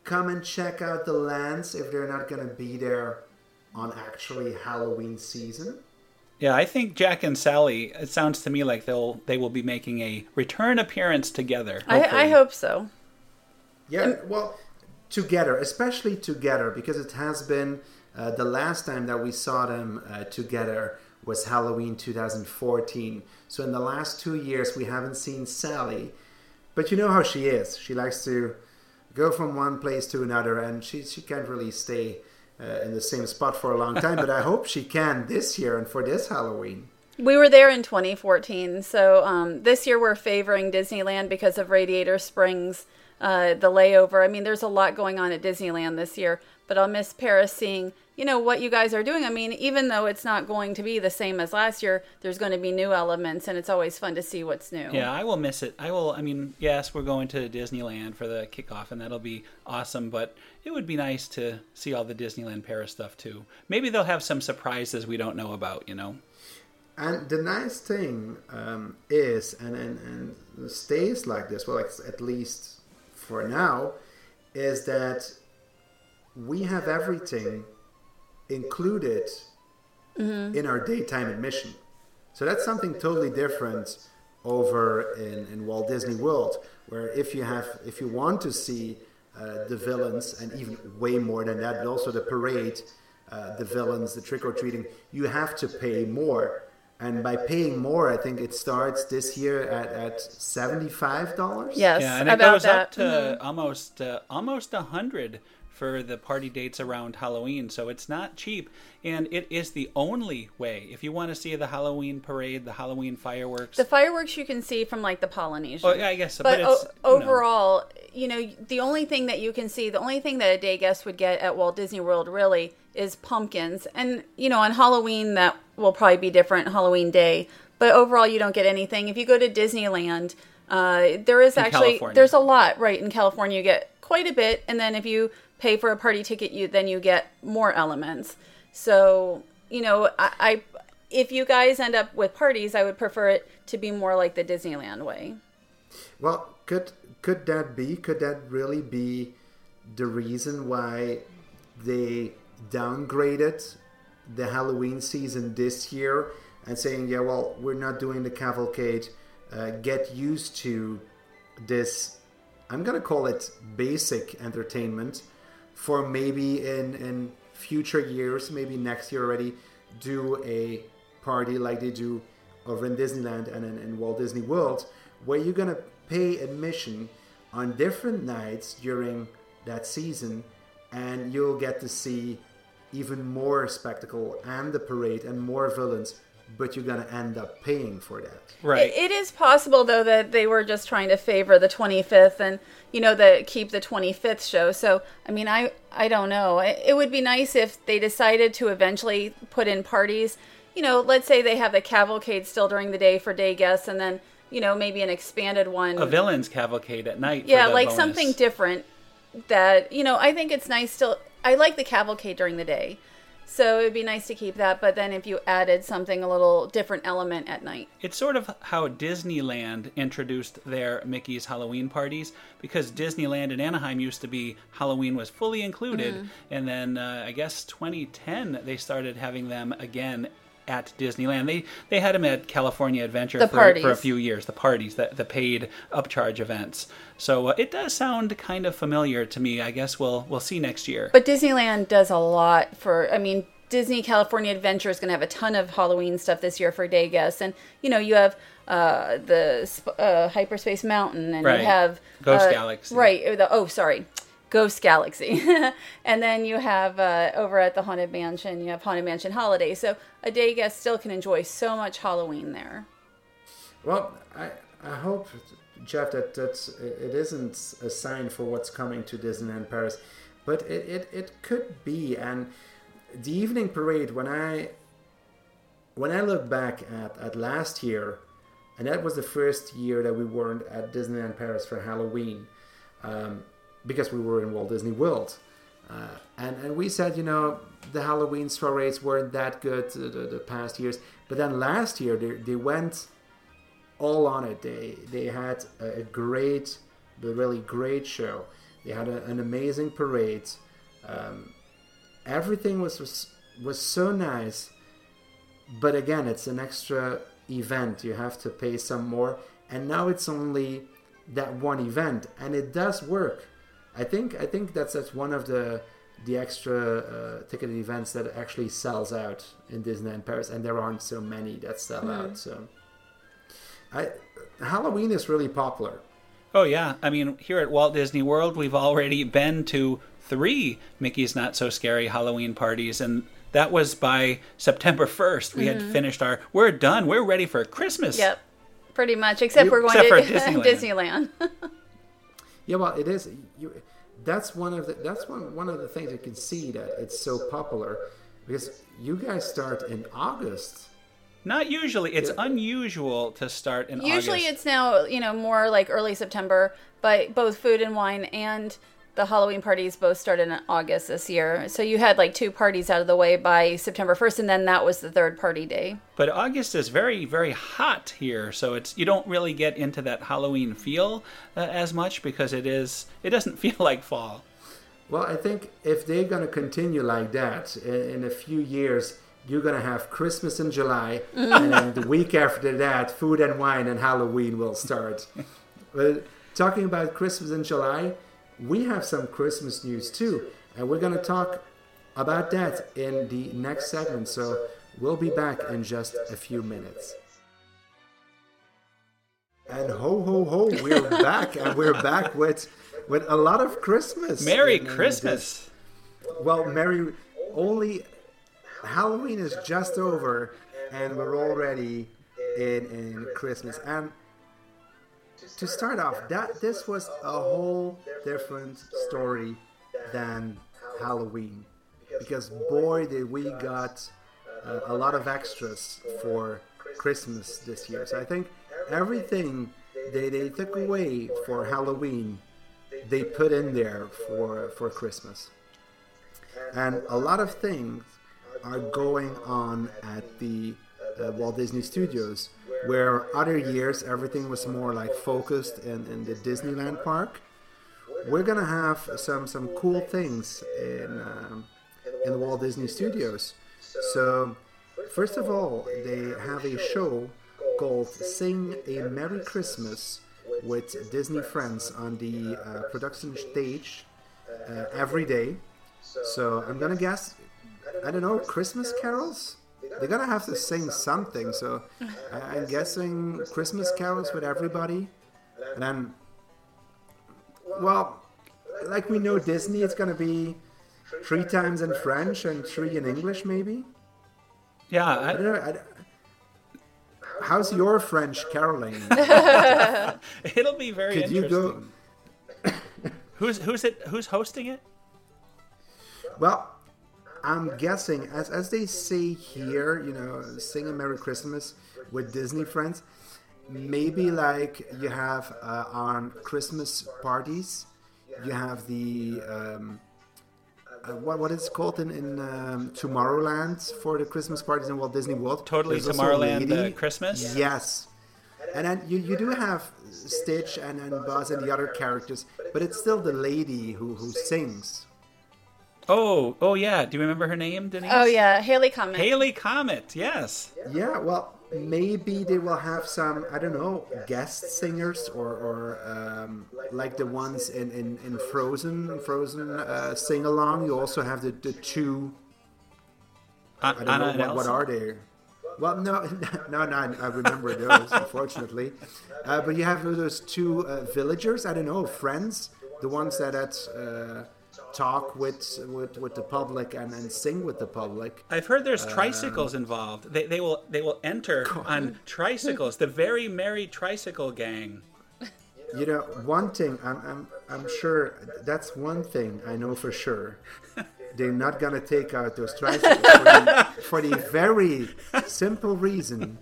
come and check out the lands if they're not going to be there on actually Halloween season. Yeah, I think Jack and Sally. It sounds to me like they'll they will be making a return appearance together. I, I hope so. Yeah, well, together, especially together, because it has been uh, the last time that we saw them uh, together was Halloween 2014. So in the last two years, we haven't seen Sally. But you know how she is. She likes to go from one place to another, and she, she can't really stay uh, in the same spot for a long time. but I hope she can this year and for this Halloween. We were there in 2014, so um, this year we're favoring Disneyland because of Radiator Springs, uh, the layover. I mean, there's a lot going on at Disneyland this year, but I'll miss Paris seeing, you know, what you guys are doing. I mean, even though it's not going to be the same as last year, there's going to be new elements, and it's always fun to see what's new. Yeah, I will miss it. I will. I mean, yes, we're going to Disneyland for the kickoff, and that'll be awesome. But it would be nice to see all the Disneyland Paris stuff too. Maybe they'll have some surprises we don't know about. You know. And the nice thing um, is, and, and, and stays like this, well, like, at least for now, is that we have everything included in our daytime admission. So that's something totally different over in, in Walt Disney World, where if you have, if you want to see uh, the villains, and even way more than that, but also the parade, uh, the villains, the trick or treating, you have to pay more. And by paying more, I think it starts this year at, at seventy-five dollars. Yes, Yeah, and it about goes that. up to almost uh, almost a hundred for the party dates around Halloween. So it's not cheap, and it is the only way if you want to see the Halloween parade, the Halloween fireworks. The fireworks you can see from like the Polynesian. Oh, yeah, I guess so, But, but it's, o- you know. overall, you know, the only thing that you can see, the only thing that a day guest would get at Walt Disney World really is pumpkins. And, you know, on Halloween, that will probably be different, Halloween day. But overall, you don't get anything. If you go to Disneyland, uh, there is In actually, California. there's a lot, right? In California, you get quite a bit. And then if you pay for a party ticket, you then you get more elements. So, you know, I, I if you guys end up with parties, I would prefer it to be more like the Disneyland way. Well, could could that be? Could that really be the reason why they downgraded the Halloween season this year and saying, "Yeah, well, we're not doing the cavalcade. Uh, get used to this." I'm gonna call it basic entertainment for maybe in in future years, maybe next year already, do a party like they do over in Disneyland and in, in Walt Disney World, where you're gonna pay admission on different nights during that season, and you'll get to see even more spectacle and the parade and more villains but you're gonna end up paying for that. Right. It, it is possible though that they were just trying to favor the 25th and you know the keep the 25th show. So I mean I I don't know. It, it would be nice if they decided to eventually put in parties. You know, let's say they have the cavalcade still during the day for day guests and then you know maybe an expanded one. a villain's cavalcade at night. yeah, the like bonus. something different that you know I think it's nice still. I like the cavalcade during the day. So it'd be nice to keep that, but then if you added something a little different element at night. It's sort of how Disneyland introduced their Mickey's Halloween parties because Disneyland in Anaheim used to be Halloween was fully included, Mm-hmm. and then uh, I guess 2010 they started having them again at Disneyland. They they had them at California Adventure The for, for a few years, the parties, the, the paid upcharge events. So uh, it does sound kind of familiar to me. I guess we'll we'll see next year. But Disneyland does a lot for. I mean, Disney California Adventure is going to have a ton of Halloween stuff this year for day guests, and you know you have uh, the uh, Hyperspace Mountain, and Right. you have Ghost uh, Galaxy. right? The, oh, sorry. Ghost Galaxy, [LAUGHS] and then you have uh, over at the Haunted Mansion. You have Haunted Mansion Holiday, so a day guest still can enjoy so much Halloween there. Well, I I hope Jeff that that's it isn't a sign for what's coming to Disneyland Paris, but it, it, it could be. And the evening parade when I when I look back at, at last year, and that was the first year that we weren't at Disneyland Paris for Halloween, um, because we were in Walt Disney World. Uh, and, and we said, you know, the Halloween soirees weren't that good uh, the, the past years. But then last year, they, they went all on it. They they had a, a great, a really great show. They had a, an amazing parade. Um, everything was, was was so nice. But again, it's an extra event. You have to pay some more, and now it's only that one event, and it does work. I think I think that's that's one of the the extra uh, ticketed events that actually sells out in Disneyland Paris, and there aren't so many that sell out. So, I Halloween is really popular. Oh yeah, I mean here at Walt Disney World, we've already been to three Mickey's Not So Scary Halloween parties, and that was by September 1st. We had finished our. We're done. We're ready for Christmas. Yep, pretty much. Except You- we're going except to for [LAUGHS] Disneyland. [LAUGHS] Yeah, well, it is. You, that's one of the that's one one of the things you can see that it's so popular because you guys start in August. Not usually. It's unusual to start in August. Usually August. it's now, you know, more like early September, but both food and wine and the Halloween parties both started in August this year. So you had like two parties out of the way by September 1st and then that was the third party day. But August is very, very hot here, so it's you don't really get into that Halloween feel uh, as much because it is. It doesn't [LAUGHS] feel like fall. Well, I think if they're gonna continue like that in, in a few years, you're gonna have Christmas in July, and the week after that, food and wine and Halloween will start. [LAUGHS] but talking about Christmas in July, we have some Christmas news too, and we're gonna talk about that in the next segment. So we'll be back in just a few minutes. And ho ho ho, we're [LAUGHS] back, and we're back with with a lot of Christmas. Merry in- in Christmas. this- Well, Merry, only Halloween is just over, and we're already in in Christmas. And to start off, that this was a whole different story than Halloween, because boy, did we got uh, a lot of extras for Christmas this year. So I think everything they, they took away for Halloween, they put in there for for Christmas. And a lot of things are going on at the uh, Walt Disney Studios, where other years everything was more like focused in, in the Disneyland park. We're gonna have some some cool things in um, in the Walt Disney Studios. So, first of all, they have a show called "Sing a Merry Christmas" with Disney friends on the uh, production stage uh, every day. So I'm gonna guess, I don't know, Christmas carols. They're gonna have to sing something. So I- I'm guessing Christmas carols with everybody, and then, well, like we know Disney, it's gonna be three times in French and three in English, maybe. Yeah, I don't know. I, how's your French caroling? [LAUGHS] It'll be very Could you interesting. go? [COUGHS] Who's who's it? Who's hosting it? Well, I'm guessing, as as they say here, you know, sing a Merry Christmas with Disney friends. Maybe like you have uh, on Christmas parties, you have the um, uh, what what is it called in in um, Tomorrowland for the Christmas parties in Walt Disney World. Totally There's Tomorrowland uh, Christmas. Yes. And then you, you do have Stitch and, and Buzz and the other characters, but it's still the lady who, who sings. Oh, oh yeah. Do you remember her name, Denise? Oh yeah, Haley Comet. Haley Comet. Yes. Yeah, well, maybe they will have some, I don't know, guest singers or, or um, like the ones in, in, in Frozen, Frozen uh, sing along. You also have the, the two, I don't Anna know, what, what are they? Well, no, [LAUGHS] no, no, I remember those, [LAUGHS] unfortunately. Uh, but you have those two uh, villagers, I don't know, friends, the ones that, that uh, talk with, with, with the public and, and sing with the public. I've heard there's Um, tricycles involved. They, they will they will enter [LAUGHS] on tricycles. The very merry tricycle gang. You know, one thing I'm, I'm, I'm sure that's one thing I know for sure. [LAUGHS] They're not gonna take out those tricycles for the, for the very simple reason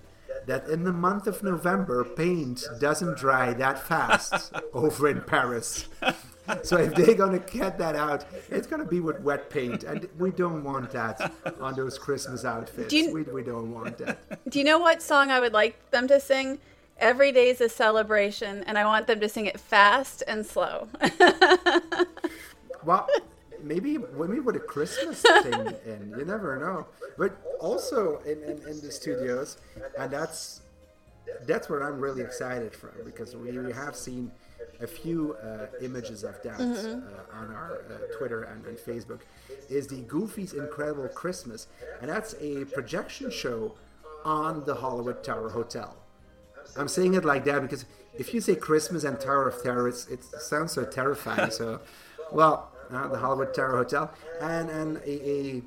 that in the month of November, paint doesn't dry that fast [LAUGHS] over in Paris. So if they're gonna get that out, it's gonna be with wet paint, and we don't want that on those Christmas outfits. Do you- we, we don't want that. Do you know what song I would like them to sing? Every day's a celebration, and I want them to sing it fast and slow. [LAUGHS] Well, maybe maybe with a Christmas thing in, you never know. But also in, in, in the studios, and that's that's where I'm really excited from because we, we have seen a few uh, images of that uh, on our uh, Twitter and, and Facebook. Is the Goofy's Incredible Christmas, and that's a projection show on the Hollywood Tower Hotel. I'm saying it like that because if you say Christmas and Tower of Terror, it's, it sounds so terrifying. so, [LAUGHS] well, uh, the Hollywood Tower Hotel and and a, a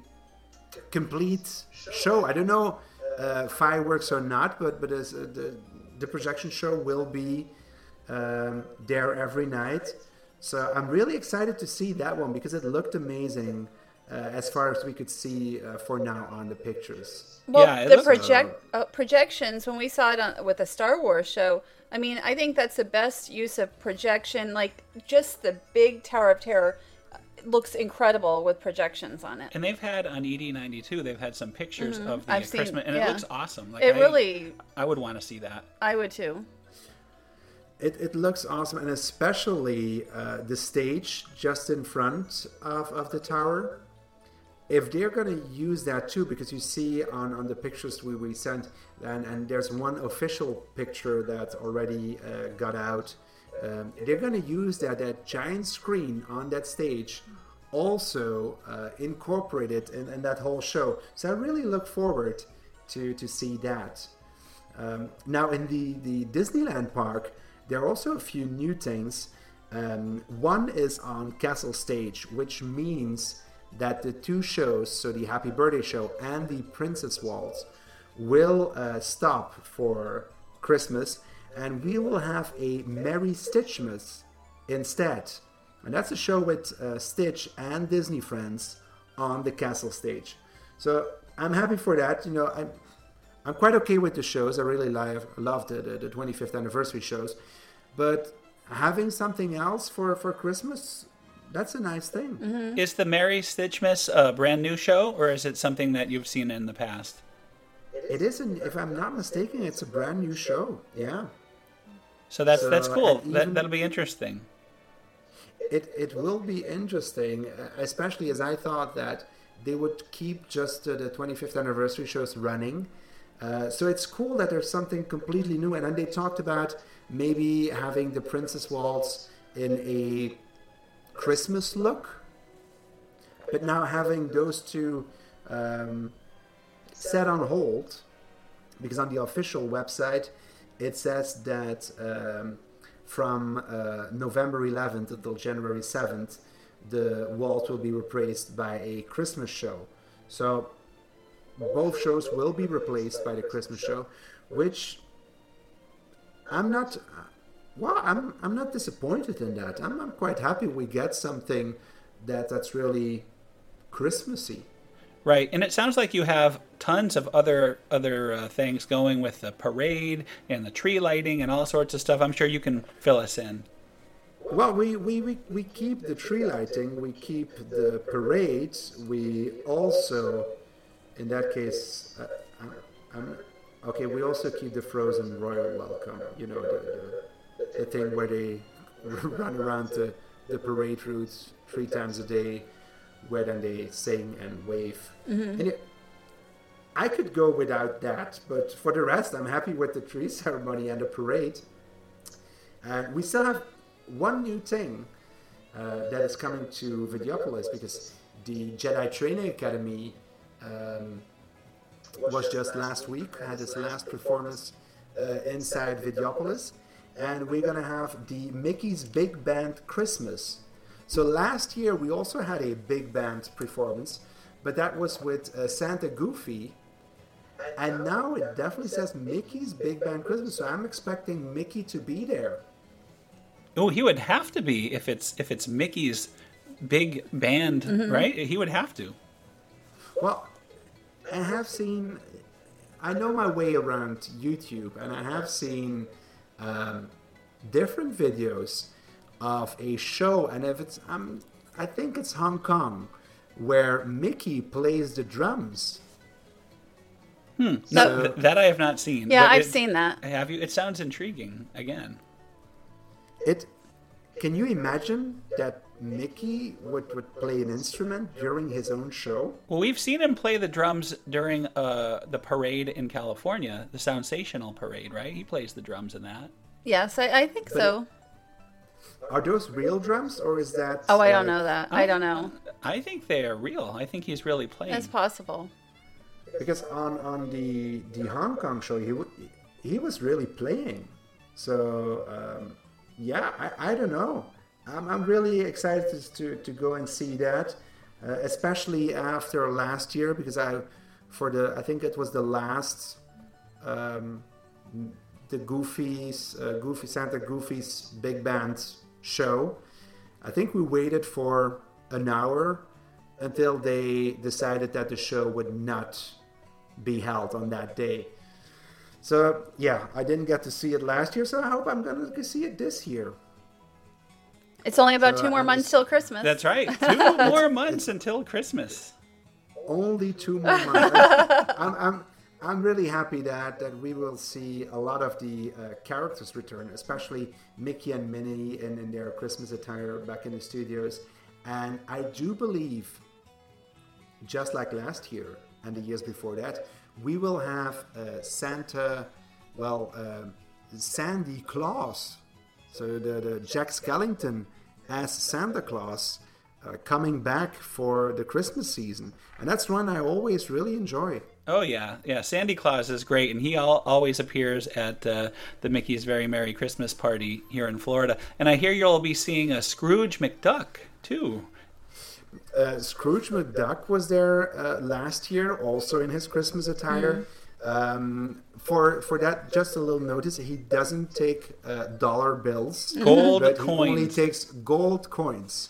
complete show. I don't know uh, fireworks or not, but but as, uh, the the projection show will be um, there every night. So I'm really excited to see that one because it looked amazing. Uh, as far as we could see uh, for now on the pictures. Well, Yeah, the project uh, projections when we saw it on, with the Star Wars show. I mean, I think that's the best use of projection. Like just the big Tower of Terror uh, looks incredible with projections on it. And they've had on ED92, they've had some pictures of the Mm-hmm. I've seen- Christmas, and yeah. it looks awesome. Like It I, really, I would want to see that. I would too. It, it looks awesome, and especially uh, the stage just in front of, of the tower. If they're going to use that too, because you see on, on the pictures we, we sent, and, and there's one official picture that already uh, got out, um, they're going to use that, that giant screen on that stage also uh, incorporated in, in that whole show. So I really look forward to, to see that. Um, now, in the, the Disneyland park, there are also a few new things. Um, one is on Castle Stage, which means that the two shows, so the Happy Birthday show and the Princess Waltz, will uh, stop for Christmas, and we will have a Merry Stitchmas instead. And that's a show with uh, Stitch and Disney friends on the castle stage. So I'm happy for that. You know, I'm I'm quite okay with the shows. I really love love the, the, the 25th anniversary shows, but having something else for for Christmas, that's a nice thing. Mm-hmm. Is the Merry Stitchmas a brand new show, or is it something that you've seen in the past? It isn't, if I'm not mistaken, it's a brand new show. Yeah. So that's So, that's cool. that even- that'll be interesting. It, it will be interesting, uh, especially as I thought that they would keep just uh, the 25th anniversary shows running. Uh, so it's cool that there's something completely new. And then they talked about maybe having the Princess Waltz in a Christmas look. But now having those two um, set on hold, because on the official website it says that um, from uh, November 11th until January 7th, the waltz will be replaced by a Christmas show. So both shows will be replaced by the Christmas show, which I'm not. Well, I'm I'm not disappointed in that. I'm, I'm quite happy we get something that that's really Christmassy. Right, and it sounds like you have tons of other other uh, things going with the parade and the tree lighting and all sorts of stuff. I'm sure you can fill us in. Well, we, we, we, we keep the tree lighting, we keep the parades, we also, in that case, uh, I'm, I'm, okay, we also keep the frozen royal welcome, you know, the, the, the thing where they [LAUGHS] run around the, the parade routes three times a day, where then they sing and wave. And it, I could go without that, but for the rest, I'm happy with the tree [LAUGHS] ceremony and the parade. And we still have one new thing uh, that is coming to Videopolis because the Jedi Training Academy um, was just last week, had his last performance uh, inside Videopolis, and we're gonna have the Mickey's Big Band Christmas. So last year we also had a big band performance, but that was with uh, Santa Goofy. And now it definitely says Mickey's Big Band Christmas, so I'm expecting Mickey to be there. Oh, he would have to be if it's if it's Mickey's big band, right? He would have to. Well, I have seen, I know my way around YouTube, and I have seen um, different videos of a show, and if it's, um, I think it's Hong Kong, where Mickey plays the drums. No, So- th- that I have not seen. Yeah, but I've it- seen that. Have you? It sounds intriguing. Again, It, can you imagine that Mickey would, would play an instrument during his own show? well, we've seen him play the drums during uh, the parade in California, the Soundsational parade, right? He plays the drums in that. Yes, I, I think so. Are those real drums, or is that? Oh, I uh, don't know that. I don't know. I think they are real. I think he's really playing. That's possible. because on on the the Hong Kong show he w- he was really playing. So um, yeah, I, I don't know. I'm, I'm really excited to to go and see that, uh, especially after last year because I for the I think it was the last um, the Goofy's uh, Goofy Santa Goofy's big band show. I think we waited for an hour until they decided that the show would not be held on that day. So yeah, I didn't get to see it last year, so I hope I'm gonna see it this year. It's only about So two more I'm months till Christmas. That's right. [LAUGHS] Two more months until Christmas. Only two more months. I- [LAUGHS] I'm, I'm, I'm really happy that, that we will see a lot of the uh, characters return, especially Mickey and Minnie in, in their Christmas attire back in the studios. And I do believe, just like last year and the years before that, we will have uh, Santa, well, um Sandy Claus, so the, the Jack Skellington as Santa Claus uh, coming back for the Christmas season, and that's one I always really enjoy. Oh yeah, yeah. Sandy Claus is great, and he al- always appears at uh, the Mickey's Very Merry Christmas Party here in Florida. And I hear you'll be seeing a Scrooge McDuck too. Uh, Scrooge McDuck was there uh, last year, also in his Christmas attire. Um, for for that, just a little notice: he doesn't take uh, dollar bills, Gold but he only takes gold coins.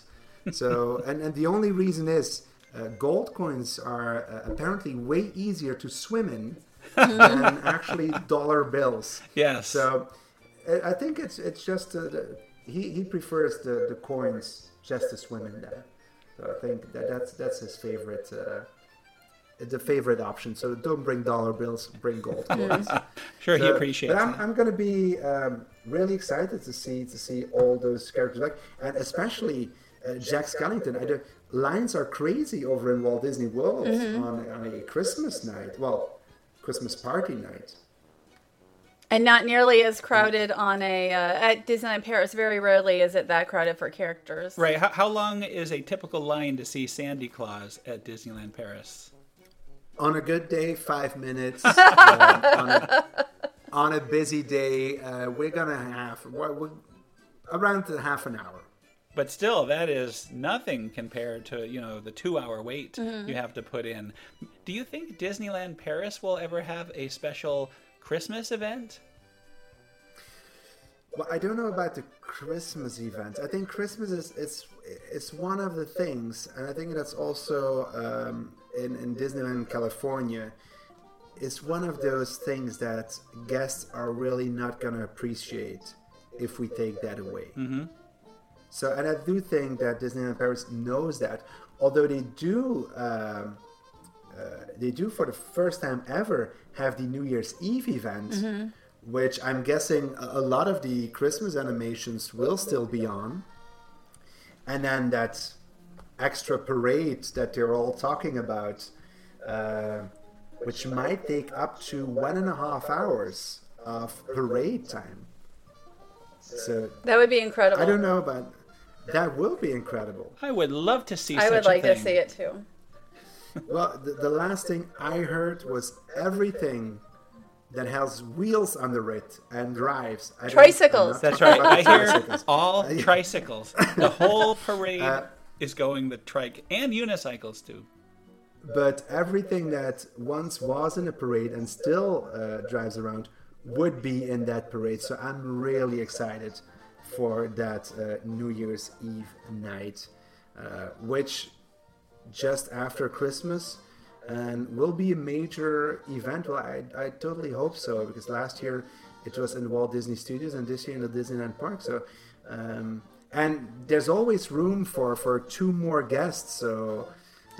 So, [LAUGHS] and, and the only reason is uh, gold coins are uh, apparently way easier to swim in than [LAUGHS] actually dollar bills. Yes. So, I- think it's it's just uh, the, he he prefers the, the coins just to swim in that. So I think that that's that's his favorite. The favorite option. So don't bring dollar bills, bring gold coins. [LAUGHS] Sure, he So- appreciates But I'm, it. I'm going to be um, really excited to see to see all those characters back, and especially uh, Jack Skellington. I do, lines are crazy over in Walt Disney World on, on a Christmas night. Well, Christmas party night. and not nearly as crowded on a uh, at Disneyland Paris. Very rarely is it that crowded for characters. Right. How, how long is a typical line to see Sandy Claus at Disneyland Paris? On a good day, five minutes. um, [LAUGHS] on, a, on a busy day, uh, we're gonna have we're, we're, around the half an hour. but still, that is nothing compared to you know the two-hour wait you have to put in. Do you think Disneyland Paris will ever have a special Christmas event? Well, I don't know about the Christmas event. I think Christmas is it's it's one of the things, and I think that's also um, in in Disneyland California. It's one of those things that guests are really not going to appreciate if we take that away. Mm-hmm. So, and I do think that Disneyland Paris knows that, although they do. Um, uh, they do for the first time ever have the New Year's Eve event, which I'm guessing a, a lot of the Christmas animations will still be on. And then that extra parade that they're all talking about, uh, which might take up to one and a half hours of parade time. So That would be incredible. I don't know about that. Will be incredible. I would love to see. I such would a like to see it too. Well, the, the last thing I heard was everything that has wheels under it and drives. I Tricycles. That's right. I [LAUGHS] hear all [LAUGHS] tricycles. The whole parade Uh, is going the trike and unicycles too. But everything that once was in a parade and still uh, drives around would be in that parade. So I'm really excited for that uh, New Year's Eve night, uh, which just after Christmas and will be a major event. Well, I, I totally hope so because last year it was in Walt Disney Studios and this year in the Disneyland Park. So, um, and there's always room for, for two more guests. So,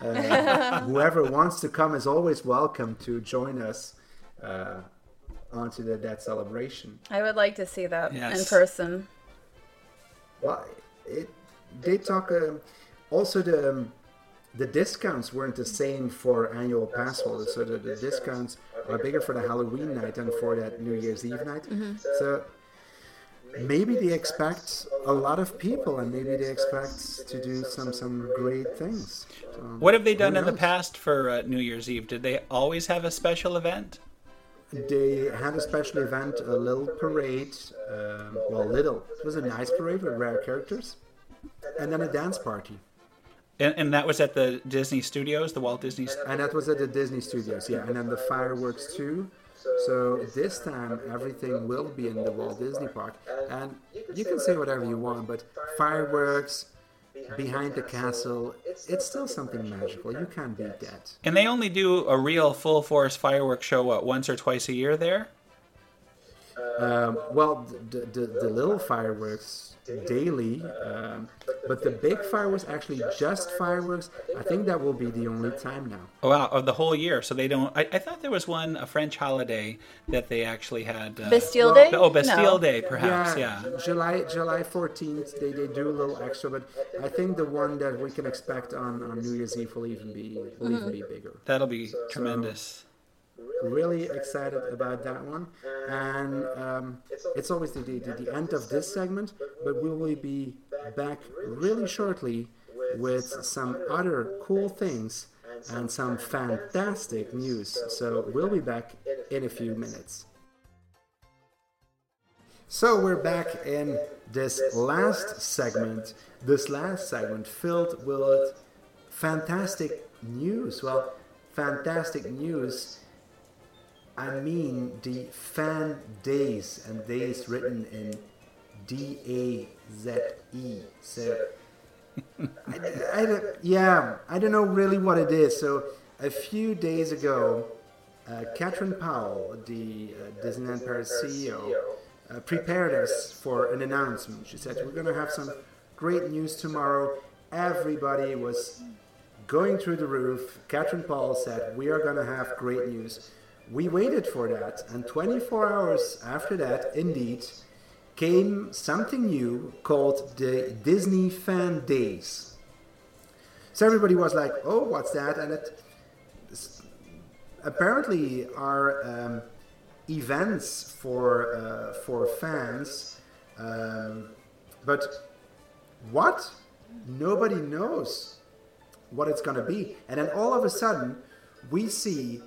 uh, [LAUGHS] whoever wants to come is always welcome to join us uh, onto the, that celebration. I would like to see that in person. Well, it, they talk. Um, also, the um, the discounts weren't the same for annual pass holders, so the, the discounts are bigger for the Halloween night than for that New Year's Eve night. So maybe they expect a lot of people, and maybe they expect to do some some great things. So, What have they done in the past for uh, New Year's Eve? Did they always have a special event? They had a special event, a little parade. Um, well, little. It was a nice parade with rare characters, and then a dance party. And, and that was at the Disney Studios, the Walt Disney. St- And that was at the Disney Studios, yeah. And then the fireworks too. So this time everything will be in the Walt Disney Park. And you can say whatever you want, but fireworks behind the castle, it's still something magical. You can't beat that. And they only do a real full force fireworks show what once or twice a year there. Um, well, the, the, the little fireworks daily, um, but the big fireworks, actually just fireworks, I think that will be the only time now. Oh, wow, of the whole year. So they don't. I, I thought there was one a French holiday that they actually had. Uh, Bastille well, Day? Oh, Bastille No. Day, perhaps. Yeah. July July 14th, they, they do a little extra, but I think the one that we can expect on, on New Year's Eve will even be will even be bigger. That'll be tremendous. Really excited about that one, and um, it's always the, the, the end of this segment, but we will be back really shortly with some other cool things and some fantastic news. So we'll be back in a few minutes. So we're back in this last segment. This last segment filled with fantastic news. Well, fantastic news. I mean the fan days and days written in D A Z E. So, I, I yeah, I don't know really what it is. So, a few days ago, uh, Catherine Powell, the uh, Disneyland Paris CEO, uh, prepared us for an announcement. She said, We're going to have some great news tomorrow. Everybody was going through the roof. Catherine Powell said, We are going to have great news. We waited for that, and 24 hours after that, indeed, came something new called the Disney Fan Days. So everybody was like, "Oh, what's that?" And it apparently are um, events for uh, for fans, um, but what? Nobody knows what it's going to be. And then all of a sudden, we see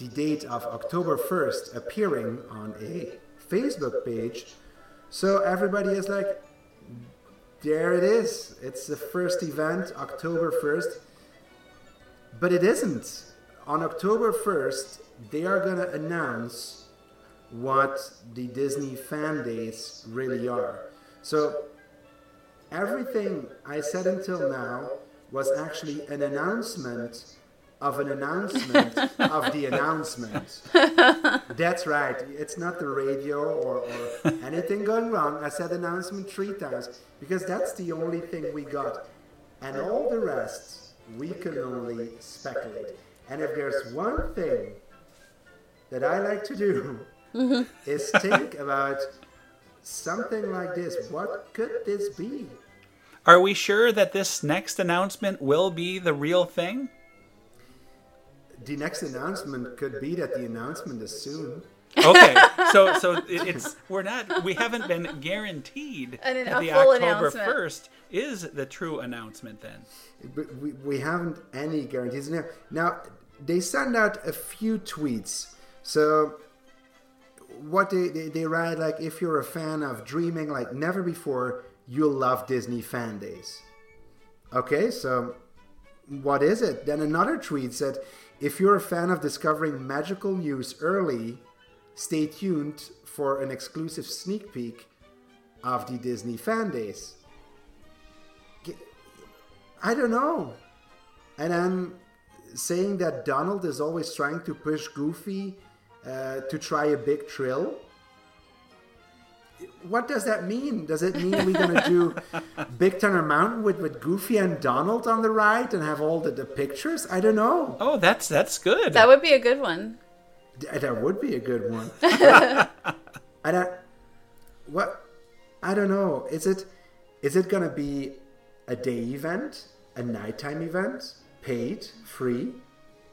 the date of October 1st appearing on a Facebook page. So everybody is like, there it is. It's the first event, October 1st. But it isn't. On October 1st, they are going to announce what the Disney fan days really are. So everything I said until now was actually an announcement of an announcement of the [LAUGHS] announcement. That's right. It's not the radio or, or anything going wrong. I said announcement three times because that's the only thing we got. And all the rest, we can only speculate. And if there's one thing that I like to do, [LAUGHS] is think about something like this. What could this be? Are we sure that this next announcement will be the real thing? The next announcement could be that the announcement is soon. Okay, [LAUGHS] so so it- it's we're not we haven't been guaranteed An- that the October first is the true announcement. Then But we, we haven't any guarantees. Now, now, they send out a few tweets. So, what they, they, they write, like, if you're a fan of Dreaming like never before, you'll love Disney Fan Days. Okay, so what is it? Then another tweet said, if you're a fan of discovering magical news early, stay tuned for an exclusive sneak peek of the Disney Fan Days. I don't know. And I'm saying that Donald is always trying to push Goofy uh, to try a big thrill. What does that mean? Does it mean we're gonna do [LAUGHS] Big Thunder Mountain with, with Goofy and Donald on the ride and have all the, the pictures? I don't know. oh, that's that's good. That would be a good one. Th- That would be a good one. [LAUGHS] [LAUGHS] I don't. What? I don't know. Is it? Is it gonna be a day event, a nighttime event, paid, free?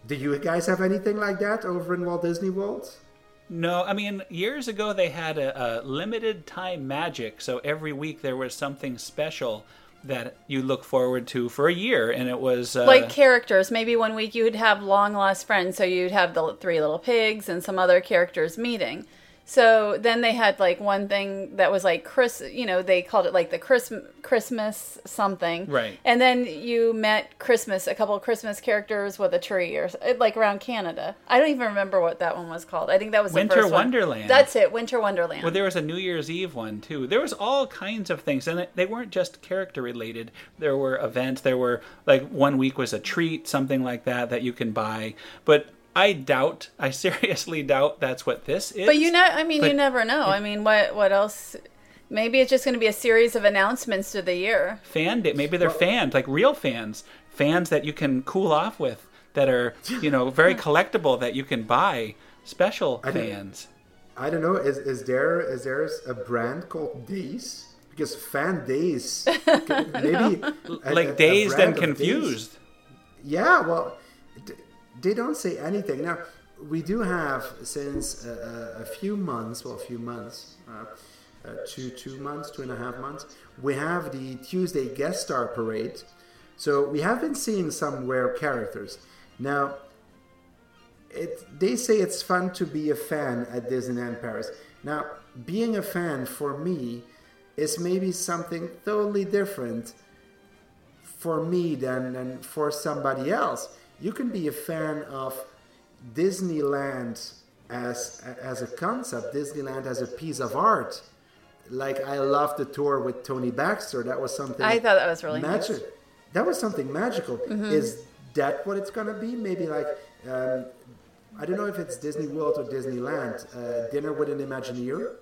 Do you guys have anything like that over in Walt Disney World? No, I mean years ago they had a, a limited time magic, so every week there was something special that you look forward to for a year, and it was uh, like characters. Maybe one week you would have long lost friends, so you'd have the three little pigs and some other characters meeting. So then they had like one thing that was like Chris, you know, they called it like the Christmas Christmas something, Right. And then you met Christmas, a couple of Christmas characters with a tree, or like around Canada. I don't even remember what that one was called. I think that was the Winter first one. Wonderland. That's it, Winter Wonderland. Well, there was a New Year's Eve one too. There was all kinds of things, and they weren't just character related. There were events. There were like one week was a treat, something like that that you can buy. But I doubt, I seriously doubt that's what this is. But you know, I mean, you never know. I mean, what what else? Maybe it's just going to be a series of announcements through the year. fan day. Maybe they're fans, like real fans, fans that you can cool off with, that are you know very [LAUGHS] collectible that you can buy. Special don't- fans. I don't know. Is is there is there a brand called Days? Because fan days, [LAUGHS] maybe a- a- a Like dazed brand and of Days. confused. Yeah, well, d- they don't say anything. Now, we do have since uh, a, a few months, well, a few months, uh, uh, two, two months, two and a half months, we have the Tuesday guest star parade. So we have been seeing some rare characters. Now, it, they say it's fun to be a fan at Disneyland Paris. Now, being a fan for me is maybe something totally different for me than, than for somebody else. You can be a fan of Disneyland as as a concept, Disneyland as a piece of art. Like I loved the tour with Tony Baxter. That was something I thought that was really nice. magic. That was something magical. Is that what it's gonna be? Maybe like um, I don't know if it's Disney World or Disneyland. Uh, Dinner with an Imagineer.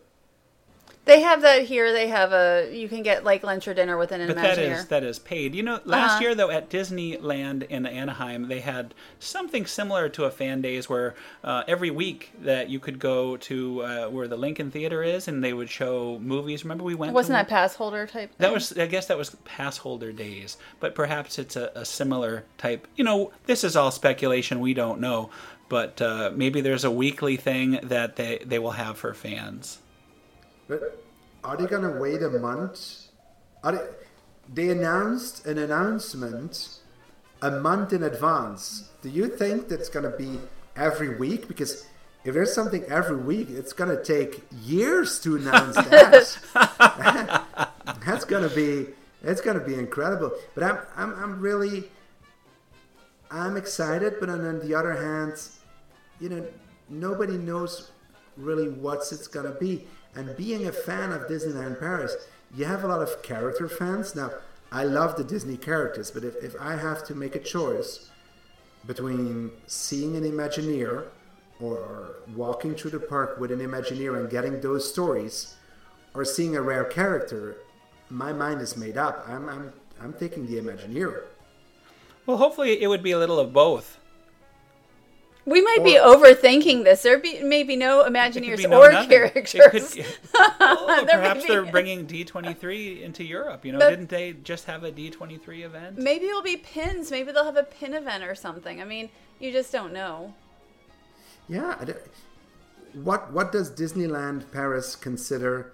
They have that here. They have a you can get like lunch or dinner with an But that is that is paid. You know, last Uh-huh. year though at Disneyland in Anaheim, they had something similar to a fan days where uh, every week that you could go to uh, where the Lincoln Theater is, and they would show movies. Remember we went. Wasn't that pass holder type? That was, I guess, that was pass holder days, but perhaps it's a, a similar type. You know, this is all speculation. We don't know, but uh, maybe there's a weekly thing that they they will have for fans. But are they gonna wait a month? Are they, they announced an announcement a month in advance. Do you think that's gonna be every week? Because if there's something every week, it's gonna take years to announce [LAUGHS] that. [LAUGHS] that's gonna be it's gonna be incredible. But I'm I'm I'm really I'm excited, but on, on the other hand, you know, nobody knows really what's it's gonna be. And being a fan of Disneyland Paris, you have a lot of character fans. Now, I love the Disney characters, but if, if I have to make a choice between seeing an Imagineer or walking through the park with an Imagineer and getting those stories, or seeing a rare character, my mind is made up. I'm, I'm, I'm taking the Imagineer. Well, hopefully it would be a little of both. We might be overthinking this. There be maybe no Imagineers be no or nothing. characters. Could- Well, [LAUGHS] oh, There may perhaps be- they're bringing D23 into Europe. You know, But- didn't they just have a D23 event? Maybe it'll be pins. Maybe they'll have a pin event or something. I mean, you just don't know. Yeah. What what does Disneyland Paris consider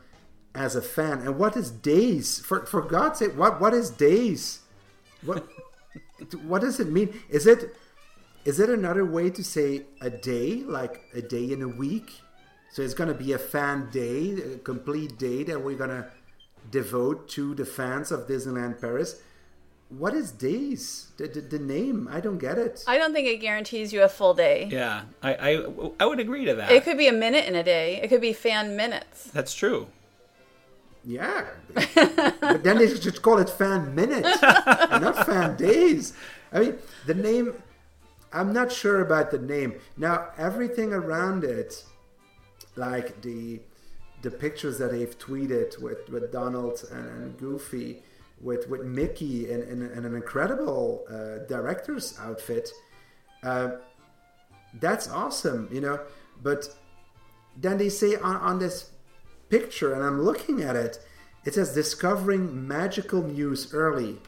as a fan, and what is days? For for God's sake, what what is days? What [LAUGHS] what does it mean? Is it is it another way to say a day, like a day in a week? So it's going to be a fan day, a complete day that we're going to devote to the fans of Disneyland Paris. What is days? The, the, the name, I don't get it. I don't think it guarantees you a full day. Yeah, I, I, I would agree to that. It could be a minute in a day. It could be fan minutes. That's true. Yeah. but then they should call it fan minutes [LAUGHS] not fan days. I mean, the name, I'm not sure about the name. Now, everything around it, like the the pictures that they've tweeted with, with Donald and, and Goofy, with, with Mickey in, in, in an incredible uh, director's outfit, uh, that's awesome, you know. But then they say on, on this picture, and I'm looking at it, it says discovering magical news early.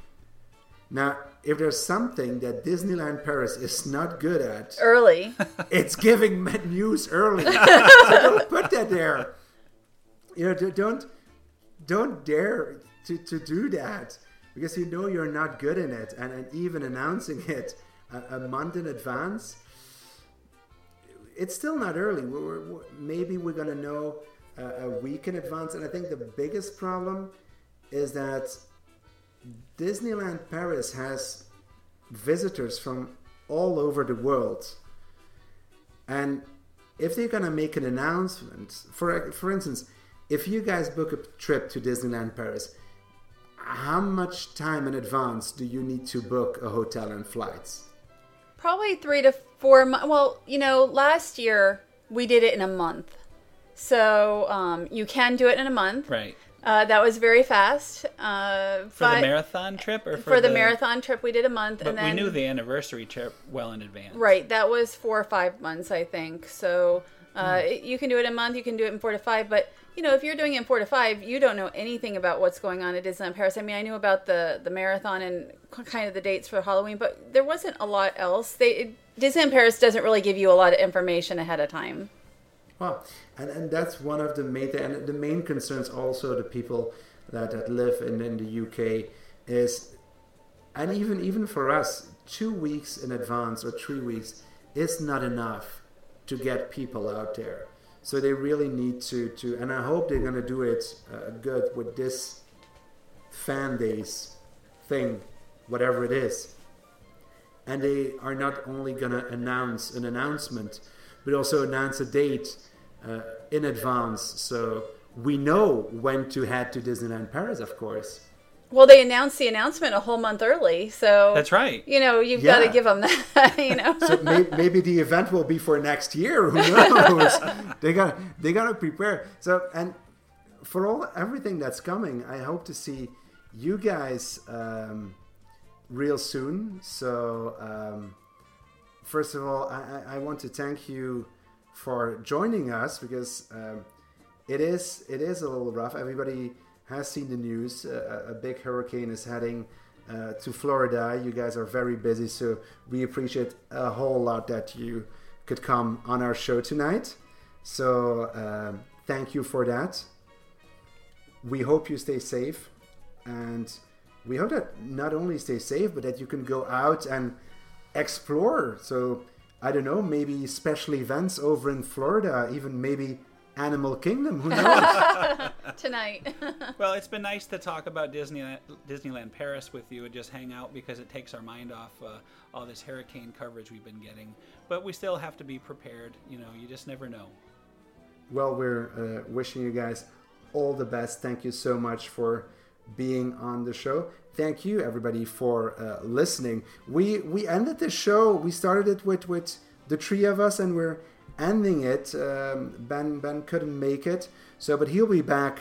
Now, if there's something that Disneyland Paris is not good at, Early. [LAUGHS] it's giving news early. [LAUGHS] so don't put that there. You know, don't don't dare to, to do that because you know you're not good in it, and, and even announcing it a, a month in advance, it's still not early. We're, we're, maybe we're gonna know a, a week in advance, and I think the biggest problem is that Disneyland Paris has visitors from all over the world. And if they're going to make an announcement, for, for instance, if you guys book a trip to Disneyland Paris, how much time in advance do you need to book a hotel and flights? Probably three to four months. Well, you know, last year we did it in a month. So um, you can do it in a month. Right. Uh, that was very fast. Uh, For the marathon trip or for, for the, marathon trip, we did a month, But and then we knew the anniversary trip well in advance. right. That was four or five months, I think. So uh, it- you can do it in a month. You can do it in four to five. But you know, if you're doing it in four to five, you don't know anything about what's going on at Disneyland Paris. I mean, I knew about the the marathon and kind of the dates for Halloween, but there wasn't a lot else. They it, Disneyland Paris doesn't really give you a lot of information ahead of time. Well, and, and that's one of the main and the main concerns also the people that, that live in, in the UK is and even even for us, two weeks in advance or three weeks is not enough to get people out there. So they really need to to and I hope they're gonna do it uh, good with this fan days thing, whatever it is. And they are not only gonna announce an announcement, but also announce a date uh, in advance, so we know when to head to Disneyland Paris, of course. Well, they announced the announcement a whole month early, so That's right. You know, you've got to give them that. [LAUGHS] You know, So may, maybe the event will be for next year. Who knows? [LAUGHS] they got they got to prepare. So and for all everything that's coming, I hope to see you guys um, real soon. So um, first of all, I, I want to thank you for joining us because um, it is it is a little rough. Everybody has seen the news. Uh, a big hurricane is heading uh, to Florida. You guys are very busy, so we appreciate a whole lot that you could come on our show tonight. So um, thank you for that. We hope you stay safe, and we hope that not only stay safe, but that you can go out and explore. So I don't know, maybe special events over in Florida, even maybe Animal Kingdom. Who knows? [LAUGHS] [LAUGHS] tonight. [LAUGHS] Well, it's been nice to talk about Disneyland, Disneyland Paris with you and just hang out because it takes our mind off uh, all this hurricane coverage we've been getting. But we still have to be prepared. You know, you just never know. well, we're uh, wishing you guys all the best. Thank you so much for being on the show. Thank you, everybody, for uh, listening. We we ended the show. We started it with with the three of us, and we're ending it. Um, ben Ben couldn't make it, so but he'll be back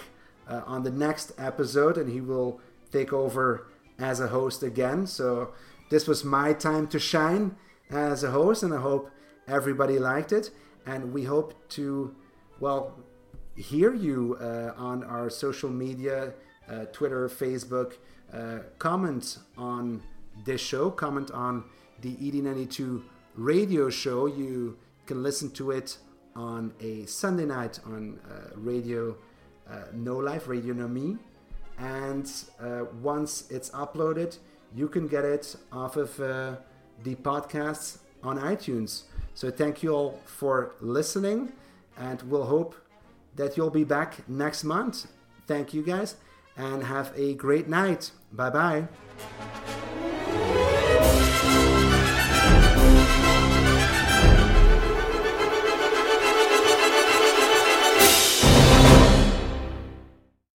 uh, on the next episode, and he will take over as a host again. So this was my time to shine as a host, and I hope everybody liked it. And we hope to, well, hear you uh, on our social media uh, Twitter, Facebook. Uh, comment on this show, comment on the ED92 radio show. You can listen to it on a Sunday night on uh, Radio uh, No Life, Radio No Me. And once it's uploaded, you can get it off of the podcasts on iTunes. So thank you all for listening, and we'll hope that you'll be back next month. Thank you guys, and have a great night. Bye bye.